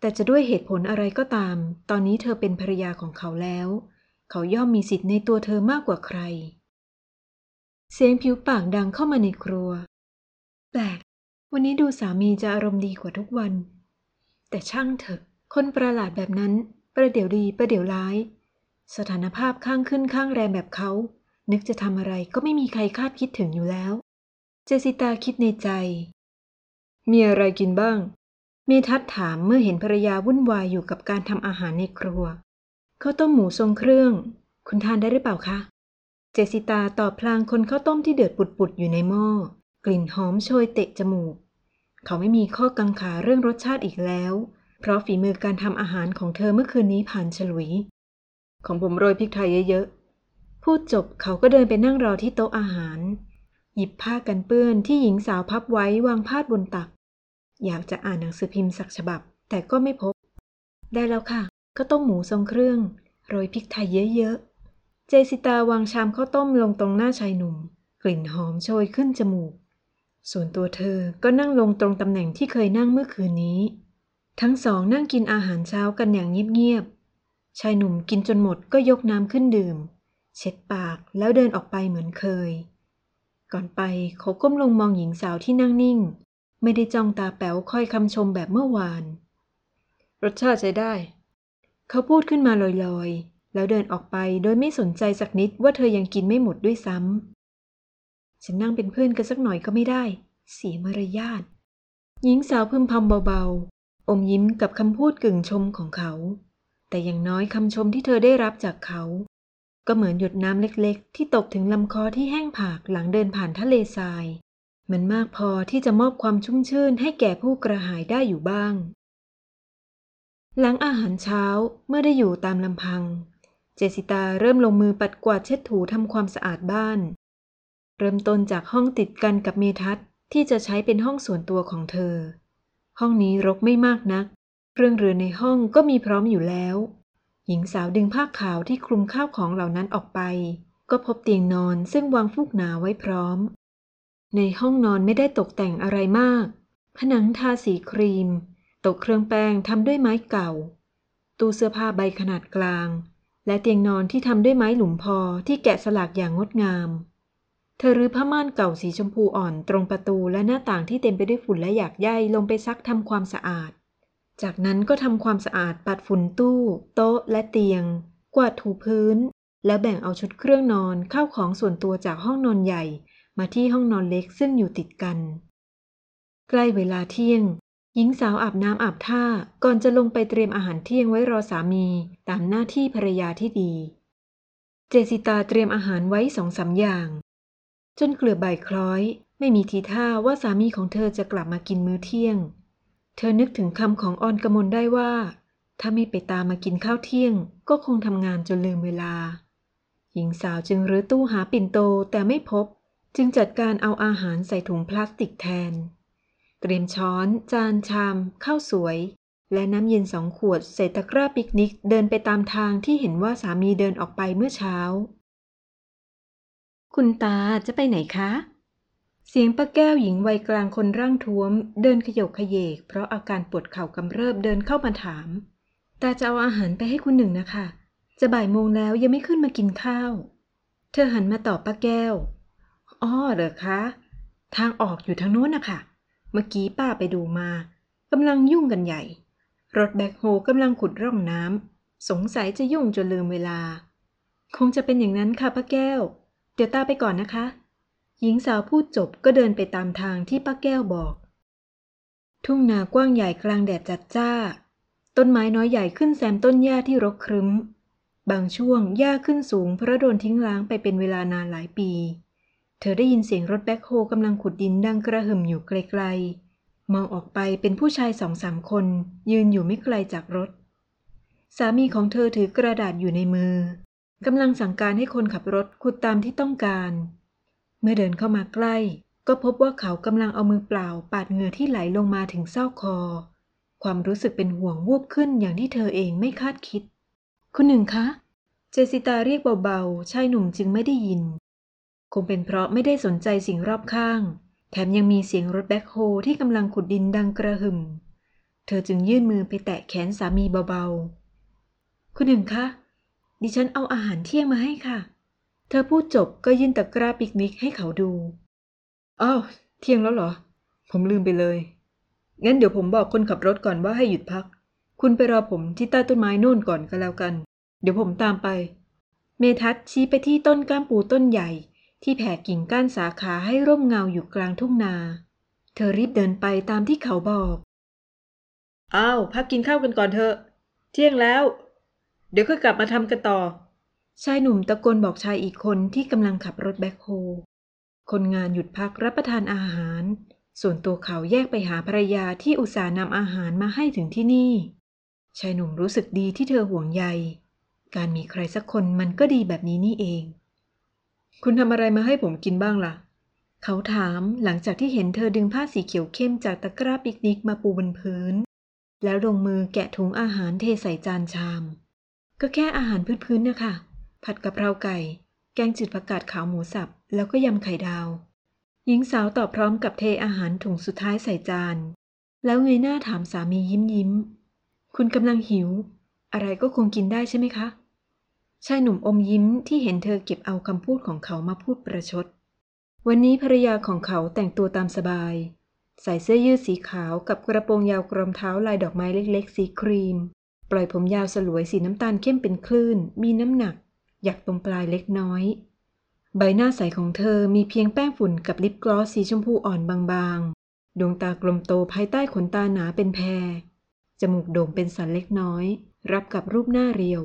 แต่จะด้วยเหตุผลอะไรก็ตาม ตอนนี้เธอเป็นภรรยาของเขาแล้ว เขาย่อมมีสิทธิ์ในตัวเธอมากกว่าใคร เสียงผิวปากดังเข้ามาในครัว แปลก วันนี้ดูสามีจะอารมณ์ดีกว่าทุกวัน แต่ช่างเถอะ คนประหลาดแบบนั้น ประเดี๋ยวดีประเดี๋ยวร้าย สถานภาพข้างขึ้นข้างแรมแบบเขา นึกจะทำอะไรก็ไม่มีใครคาดคิดถึงอยู่แล้ว เจสิตาคิดในใจ มีอะไรกินบ้าง เมทัศถามเมื่อเห็นภรรยาวุ่นวายอยู่กับการทำอาหารในครัวข้าวต้มหมูทรงเครื่อง คุณทานได้หรือเปล่าคะ เจสิตาตอบพลางคนข้าวต้มที่เดือดปุดๆอยู่ในหม้อ กลิ่นหอมโชยเตะจมูก เขาไม่มีข้อกังขาเรื่องรสชาติอีกแล้ว เพราะฝีมือการทำอาหารของเธอเมื่อคืนนี้ผ่านฉลุย ของผมโรยพริกไทยเยอะๆ พูดจบเขาก็เดินไปนั่งรอที่โต๊ะอาหาร หยิบผ้ากันเปื้อนที่หญิงสาวพับไว้วางพาดบนตัก อยากจะอ่านหนังสือพิมพ์สักฉบับ แต่ก็ไม่พบ ได้แล้วค่ะข้าวต้มหมูทรงเครื่อง โรยพริกไทยเยอะๆ เจสิตาวางชามข้าวต้มลงตรงหน้าชายหนุ่ม กลิ่นหอมโชยขึ้นจมูก ส่วนตัวเธอก็นั่งลงตรงตำแหน่งที่เคยนั่งเมื่อคืนนี้ ทั้งสองนั่งกินอาหารเช้ากันอย่างเงียบๆ ชายหนุ่มกินจนหมดก็ยกน้ำขึ้นดื่ม เช็ดปากแล้วเดินออกไปเหมือนเคย ก่อนไปเขาก้มลงมองหญิงสาวที่นั่งนิ่ง ไม่ได้จ้องตาแป๋วคอยคำชมแบบเมื่อวาน รสชาติใช้ได้ เขาพูดขึ้นมาลอยๆ แล้วเดินออกไปโดยไม่สนใจสักนิดว่าเธอยังกินไม่หมดด้วยซ้ำฉันนั่งเป็นเพื่อนกันสักหน่อยก็ไม่ได้ เสียมารยาทหญิงสาวพึมพำเบาๆ อมยิ้มกับคำพูดกึ่งชมของเขา แต่อย่างน้อยคำชมที่เธอได้รับจากเขา ก็เหมือนหยดน้ำเล็กๆ ที่ตกถึงลำคอที่แห้งผากหลังเดินผ่านทะเลทราย มันมากพอที่จะมอบความชุ่มชื่นให้แก่ผู้กระหายได้อยู่บ้าง หลังอาหารเช้าเมื่อได้อยู่ตามลำพัง เจสิตาเริ่มลงมือปัดกวาดเช็ดถูทำความสะอาดบ้าน เริ่มต้นจากห้องติดกันกับเมทัศที่จะใช้เป็นห้องส่วนตัวของเธอ ห้องนี้รกไม่มากนัก เครื่องเรือนในห้องก็มีพร้อมอยู่แล้ว หญิงสาวดึงผ้าขาวที่คลุมข้าวของเหล่านั้นออกไป ก็พบเตียงนอนซึ่งวางฟูกหนาไว้พร้อม ในห้องนอนไม่ได้ตกแต่งอะไรมาก ผนังทาสีครีมต๊ะเครื่องแป้งทำด้วยไม้เก่า ตู้เสื้อผ้าใบขนาดกลาง และเตียงนอนที่ทำด้วยไม้หลุมพอที่แกะสลักอย่างงดงาม เธอรื้อผ้าม่านเก่าสีชมพูอ่อนตรงประตูและหน้าต่างที่เต็มไปด้วยฝุ่นและหยากใยลงไปซักทำความสะอาด จากนั้นก็ทำความสะอาดปัดฝุ่นตู้ โต๊ะและเตียง กวาดถูพื้น แล้วแบ่งเอาชุดเครื่องนอนเข้าของส่วนตัวจากห้องนอนใหญ่ มาที่ห้องนอนเล็กซึ่งอยู่ติดกัน ใกล้เวลาเที่ยง หญิงสาวอาบน้ำอาบท่าก่อนจะลงไปเตรียมอาหารเที่ยงไว้รอสามีตามหน้าที่ภรรยาที่ดี เจสิตาเตรียมอาหารไว้สองสาอย่าง จนเกลือบ่ายคล้อย ไม่มีทีท่าว่าสามีของเธอจะกลับมากินมื้อเที่ยง เธอนึกถึงคำของออนกมลได้ว่า ถ้าไม่ไปตามมากินข้าวเที่ยง ก็คงทำงานจนลืมเวลา หญิงสาวจึงรื้อตู้หาปิ่นโตแต่ไม่พบ จึงจัดการเอาอาหารใส่ถุงพลาสติกแทน เตรียมช้อน จานชามข้าวสวย และน้ำเย็นสองขวดใส่ตะกร้าปิกนิกเดินไปตามทางที่เห็นว่าสามีเดินออกไปเมื่อเช้า คุณตาจะไปไหนคะ เสียงป้าแก้วหญิงวัยกลางคนร่างท้วม เดินขยกขยเยก เพราะอาการปวดเข่ากำเริบเดินเข้ามาถาม ตาจะเอาอาหารไปให้คุณหนึ่งนะคะ จะบ่ายโมงแล้วยังไม่ขึ้นมากินข้าว เธอหันมาตอบป้าแก้ว อ้อเหรอคะ ทางออกอยู่ทางโน้นนะคะเมื่อกี้ป้าไปดูมากำลังยุ่งกันใหญ่ รถแบ็คโฮกำลังขุดร่องน้ำสงสัยจะยุ่งจนลืมเวลา คงจะเป็นอย่างนั้นค่ะป้าแก้ว เดี๋ยวตาไปก่อนนะคะ หญิงสาวพูดจบก็เดินไปตามทางที่ป้าแก้วบอก ทุ่งนากว้างใหญ่กลางแดดจัดจ้า ต้นไม้น้อยใหญ่ขึ้นแซมต้นหญ้าที่รกครึ้ม บางช่วงหญ้าขึ้นสูงเพราะโดนทิ้งร้างไปเป็นเวลานานหลายปี เธอได้ยินเสียงรถแบ็คโฮกำลังขุดดินดังกระหึ่มอยู่ไกลๆ มองออกไปเป็นผู้ชายสองสามคน ยืนอยู่ไม่ไกลจากรถ สามีของเธอถือกระดาษอยู่ในมือกำลังสั่งการให้คนขับรถขุดตามที่ต้องการ เมื่อเดินเข้ามาใกล้ ก็พบว่าเขากำลังเอามือเปล่าปาดเหงื่อที่ไหลลงมาถึงเส้าคอ ความรู้สึกเป็นห่วงวูบขึ้นอย่างที่เธอเองไม่คาดคิด คุณหนึ่งคะ เจสิตาเรียกเบาๆ ชายหนุ่มจึงไม่ได้ยิน คงเป็นเพราะไม่ได้สนใจสิ่งรอบข้าง แถมยังมีเสียงรถแบ็คโฮที่กำลังขุดดินดังกระหึ่ม เธอจึงยื่นมือไปแตะแขนสามีเบาๆ คุณหนึ่งคะ ดิฉันเอาอาหารเที่ยงมาให้ค่ะ เธอพูดจบก็ยื่นตะกร้าปิกนิกให้เขาดู อ้าว เที่ยงแล้วเหรอ ผมลืมไปเลย งั้นเดี๋ยวผมบอกคนขับรถก่อนว่าให้หยุดพัก คุณไปรอผมที่ใต้ต้นไม้โน่นก่อนก็แล้วกัน เดี๋ยวผมตามไป เมทัศชี้ไปที่ต้นก้ามปูต้นใหญ่ ที่แผ่กิ่งก้านสาขาให้ร่มเงาอยู่กลางทุ่งนา เธอรีบเดินไปตามที่เขาบอก อ้าว พักกินข้าวกันก่อนเถอะ เที่ยงแล้ว เดี๋ยวค่อยกลับมาทำกันต่อ ชายหนุ่มตะโกนบอกชายอีกคนที่กำลังขับรถแบ็คโฮ คนงานหยุดพักรับประทานอาหาร ส่วนตัวเขาแยกไปหาภรรยาที่อุตส่าห์นำอาหารมาให้ถึงที่นี่ ชายหนุ่มรู้สึกดีที่เธอห่วงใย การมีใครสักคนมันก็ดีแบบนี้นี่เอง คุณทำอะไรมาให้ผมกินบ้างล่ะ เขาถามหลังจากที่เห็นเธอดึงผ้าสีเขียวเข้มจากตะกร้าปิกนิกมาปูบนพื้น แล้วลงมือแกะถุงอาหารเทใส่จานชาม ก็แค่อาหารพื้นๆนะคะ ผัดกะเพราไก่ แกงจืดผักกาดขาวหมูสับ แล้วก็ยำไข่ดาว หญิงสาวตอบพร้อมกับเทอาหารถุงสุดท้ายใส่จาน แล้วเงยหน้าถามสามียิ้มยิ้ม คุณกำลังหิว อะไรก็คงกินได้ใช่ไหมคะ ชายหนุ่มอมยิ้มที่เห็นเธอเก็บเอาคำพูดของเขามาพูดประชด วันนี้ภรรยาของเขาแต่งตัวตามสบาย ใส่เสื้อยืดสีขาวกับกระโปรงยาวกรมเท้าลายดอกไม้เล็ก ๆ สีครีมปล่อยผมยาวสลวยสีน้ำตาลเข้มเป็นคลื่น มีน้ำหนัก อยากตรงปลายเล็กน้อย ใบหน้าใสของเธอมีเพียงแป้งฝุ่นกับลิปกลอสสีชมพูอ่อนบางๆ ดวงตากลมโตภายใต้ขนตาหนาเป็นแพร จมูกโด่งเป็นสันเล็กน้อย รับกับรูปหน้าเรียว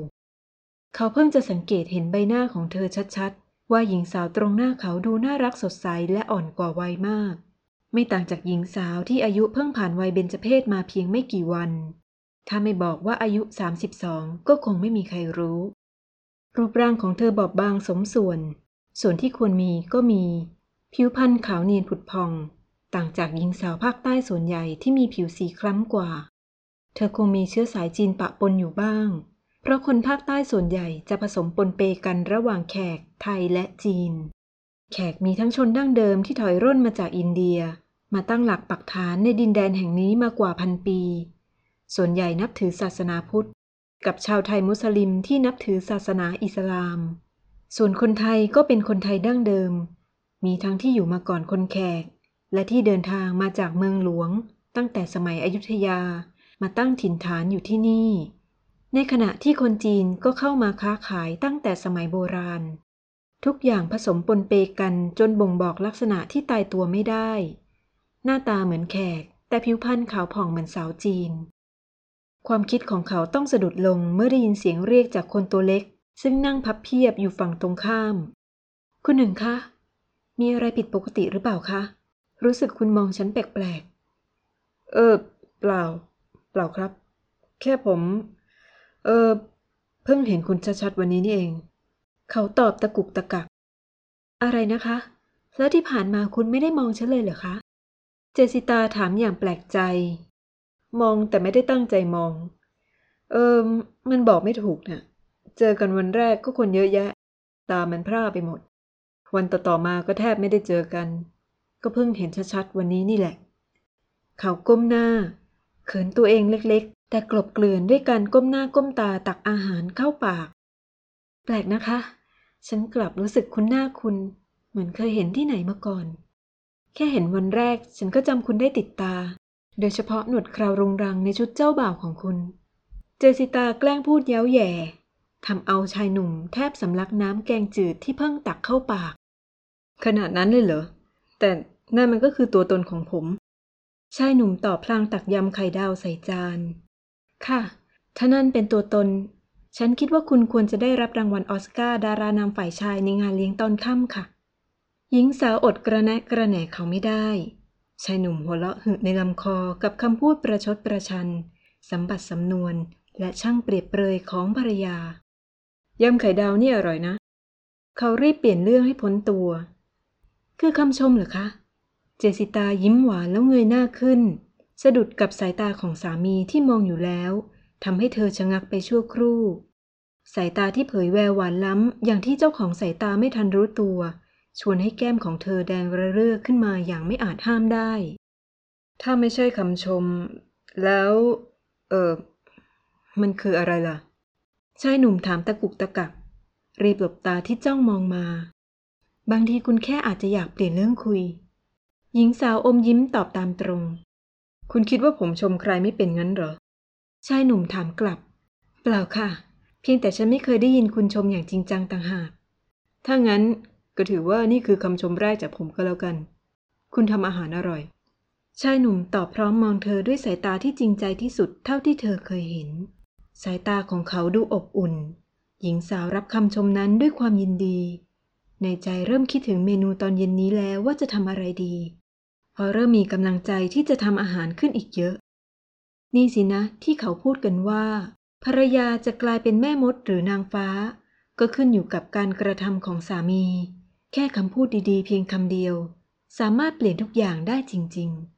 เขาเพิ่งจะสังเกตเห็นใบหน้าของเธอชัดๆ ว่าหญิงสาวตรงหน้าเขาดูน่ารักสดใสและอ่อนกว่าวัยมาก ไม่ต่างจากหญิงสาวที่อายุเพิ่งผ่านวัยเบญจเพศมาเพียงไม่กี่วันถ้าไม่บอกว่าอายุ 32 ก็คงไม่มีใครรู้ รูปร่างของเธอบอบบางสมส่วน ส่วนที่ควรมีก็มี ผิวพรรณขาวเนียนผุดพอง ต่างจากหญิงสาวภาคใต้ส่วนใหญ่ที่มีผิวสีคล้ำกว่า เธอคงมีเชื้อสายจีนปะปนอยู่บ้าง เพราะคนภาคใต้ส่วนใหญ่จะผสมปนเปกันระหว่างแขก ไทยและจีน แขกมีทั้งชนดั้งเดิมที่ถอยร่นมาจากอินเดีย มาตั้งหลักปักฐานในดินแดนแห่งนี้มากว่าพันปี ส่วนใหญ่นับถือศาสนาพุทธ กับชาวไทยมุสลิมที่นับถือศาสนาอิสลาม ส่วนคนไทยก็เป็นคนไทยดั้งเดิม มีทั้งที่อยู่มาก่อนคนแขก และที่เดินทางมาจากเมืองหลวง ตั้งแต่สมัยอยุธยามาตั้งถิ่นฐานอยู่ที่นี่ ในขณะที่คนจีนก็เข้ามาค้าขายตั้งแต่สมัยโบราณ ทุกอย่างผสมปนเปกันจนบ่งบอกลักษณะที่ตายตัวไม่ได้ หน้าตาเหมือนแขก แต่ผิวพรรณขาวผ่องเหมือนสาวจีน ความคิดของเขาต้องสะดุดลงเมื่อได้ยินเสียงเรียกจากคนตัวเล็ก ซึ่งนั่งพับเพียบอยู่ฝั่งตรงข้าม คุณหนึ่งคะ มีอะไรผิดปกติหรือเปล่าคะ รู้สึกคุณมองฉันแปลกๆ เออ เปล่า เปล่าครับ แค่ผม เออ เพิ่งเห็นคุณชัดๆวันนี้นี่เอง เขาตอบตะกุกตะกัก อะไรนะคะ แล้วที่ผ่านมาคุณไม่ได้มองฉันเลยเหรอคะ เจสิตาถามอย่างแปลกใจ มองแต่ไม่ได้ตั้งใจมอง เออมันบอกไม่ถูกนะ่ะ เจอกันวันแรกก็คนเยอะแยะ ตามันพร่าไปหมด วันต่อๆมาก็แทบไม่ได้เจอกัน ก็เพิ่งเห็นชัดๆวันนี้นี่แหละ เขาก้มหน้า เขินตัวเองเล็กๆ แต่กลบเกลื่อนด้วยการก้มหน้าก้มตาตักอาหารเข้าปาก แปลกนะคะ ฉันกลับรู้สึกคุ้นหน้าคุณ เหมือนเคยเห็นที่ไหนมาก่อน แค่เห็นวันแรกฉันก็จำคุณได้ติดตา โดยเฉพาะหนวดคราวรุงรังในชุดเจ้าบ่าวของคุณ เจสิตาแกล้งพูดเย้าแย่ทำเอาชายหนุ่มแทบสำลักน้ำแกงจืดที่เพิ่งตักเข้าปาก ขนาดนั้นเลยเหรอ แต่นั่นมันก็คือตัวตนของผม ชายหนุ่มตอบพลางตักยำไข่ดาวใส่จาน ค่ะ ถ้านั่นเป็นตัวตน ฉันคิดว่าคุณควรจะได้รับรางวัลออสการ์ดารานำฝ่ายชายในงานเลี้ยงตอนค่ำค่ะ หญิงสาวอดกระแนะกระแหน่เขาไม่ได้ ชายหนุ่มหัวเราะหึในลำคอกับคำพูดประชดประชัน สัมบัติสำนวนและช่างเปรียบเปรยของภรรยายำไข่ดาวนี่อร่อยนะ เขารีบเปลี่ยนเรื่องให้พ้นตัว คือคำชมเหรอคะ เจสิตายิ้มหวานแล้วเงยหน้าขึ้น สะดุดกับสายตาของสามีที่มองอยู่แล้วทำให้เธอชะงักไปชั่วครู่ สายตาที่เผยแววหวานล้ำอย่างที่เจ้าของสายตาไม่ทันรู้ตัว ชวนให้แก้มของเธอแดงระเรื่อขึ้นมาอย่างไม่อาจห้ามได้ ถ้าไม่ใช่คำชม แล้ว เออมันคืออะไรล่ะ ชายหนุ่มถามตะกุกตะกัก รีบหลบตาที่จ้องมองมา บางทีคุณแค่อาจจะอยากเปลี่ยนเรื่องคุย หญิงสาวอมยิ้มตอบตามตรง คุณคิดว่าผมชมใครไม่เป็นงั้นเหรอ ชายหนุ่มถามกลับ เปล่าค่ะ เพียงแต่ฉันไม่เคยได้ยินคุณชมอย่างจริงจังต่างหาก ถ้างั้น ก็ถือว่านี่คือคำชมแรกจากผมก็แล้วกัน คุณทำอาหารอร่อย ชายหนุ่มตอบพร้อมมองเธอด้วยสายตาที่จริงใจที่สุดเท่าที่เธอเคยเห็น สายตาของเขาดูอบอุ่น หญิงสาวรับคำชมนั้นด้วยความยินดี ในใจเริ่มคิดถึงเมนูตอนเย็นนี้แล้วว่าจะทำอะไรดี พอเริ่มมีกำลังใจที่จะทำอาหารขึ้นอีกเยอะ นี่สินะที่เขาพูดกันว่า ภรรยาจะกลายเป็นแม่มดหรือนางฟ้า ก็ขึ้นอยู่กับการกระทำของสามี แค่คำพูดดีๆ เพียงคำเดียว สามารถเปลี่ยนทุกอย่างได้จริง ๆ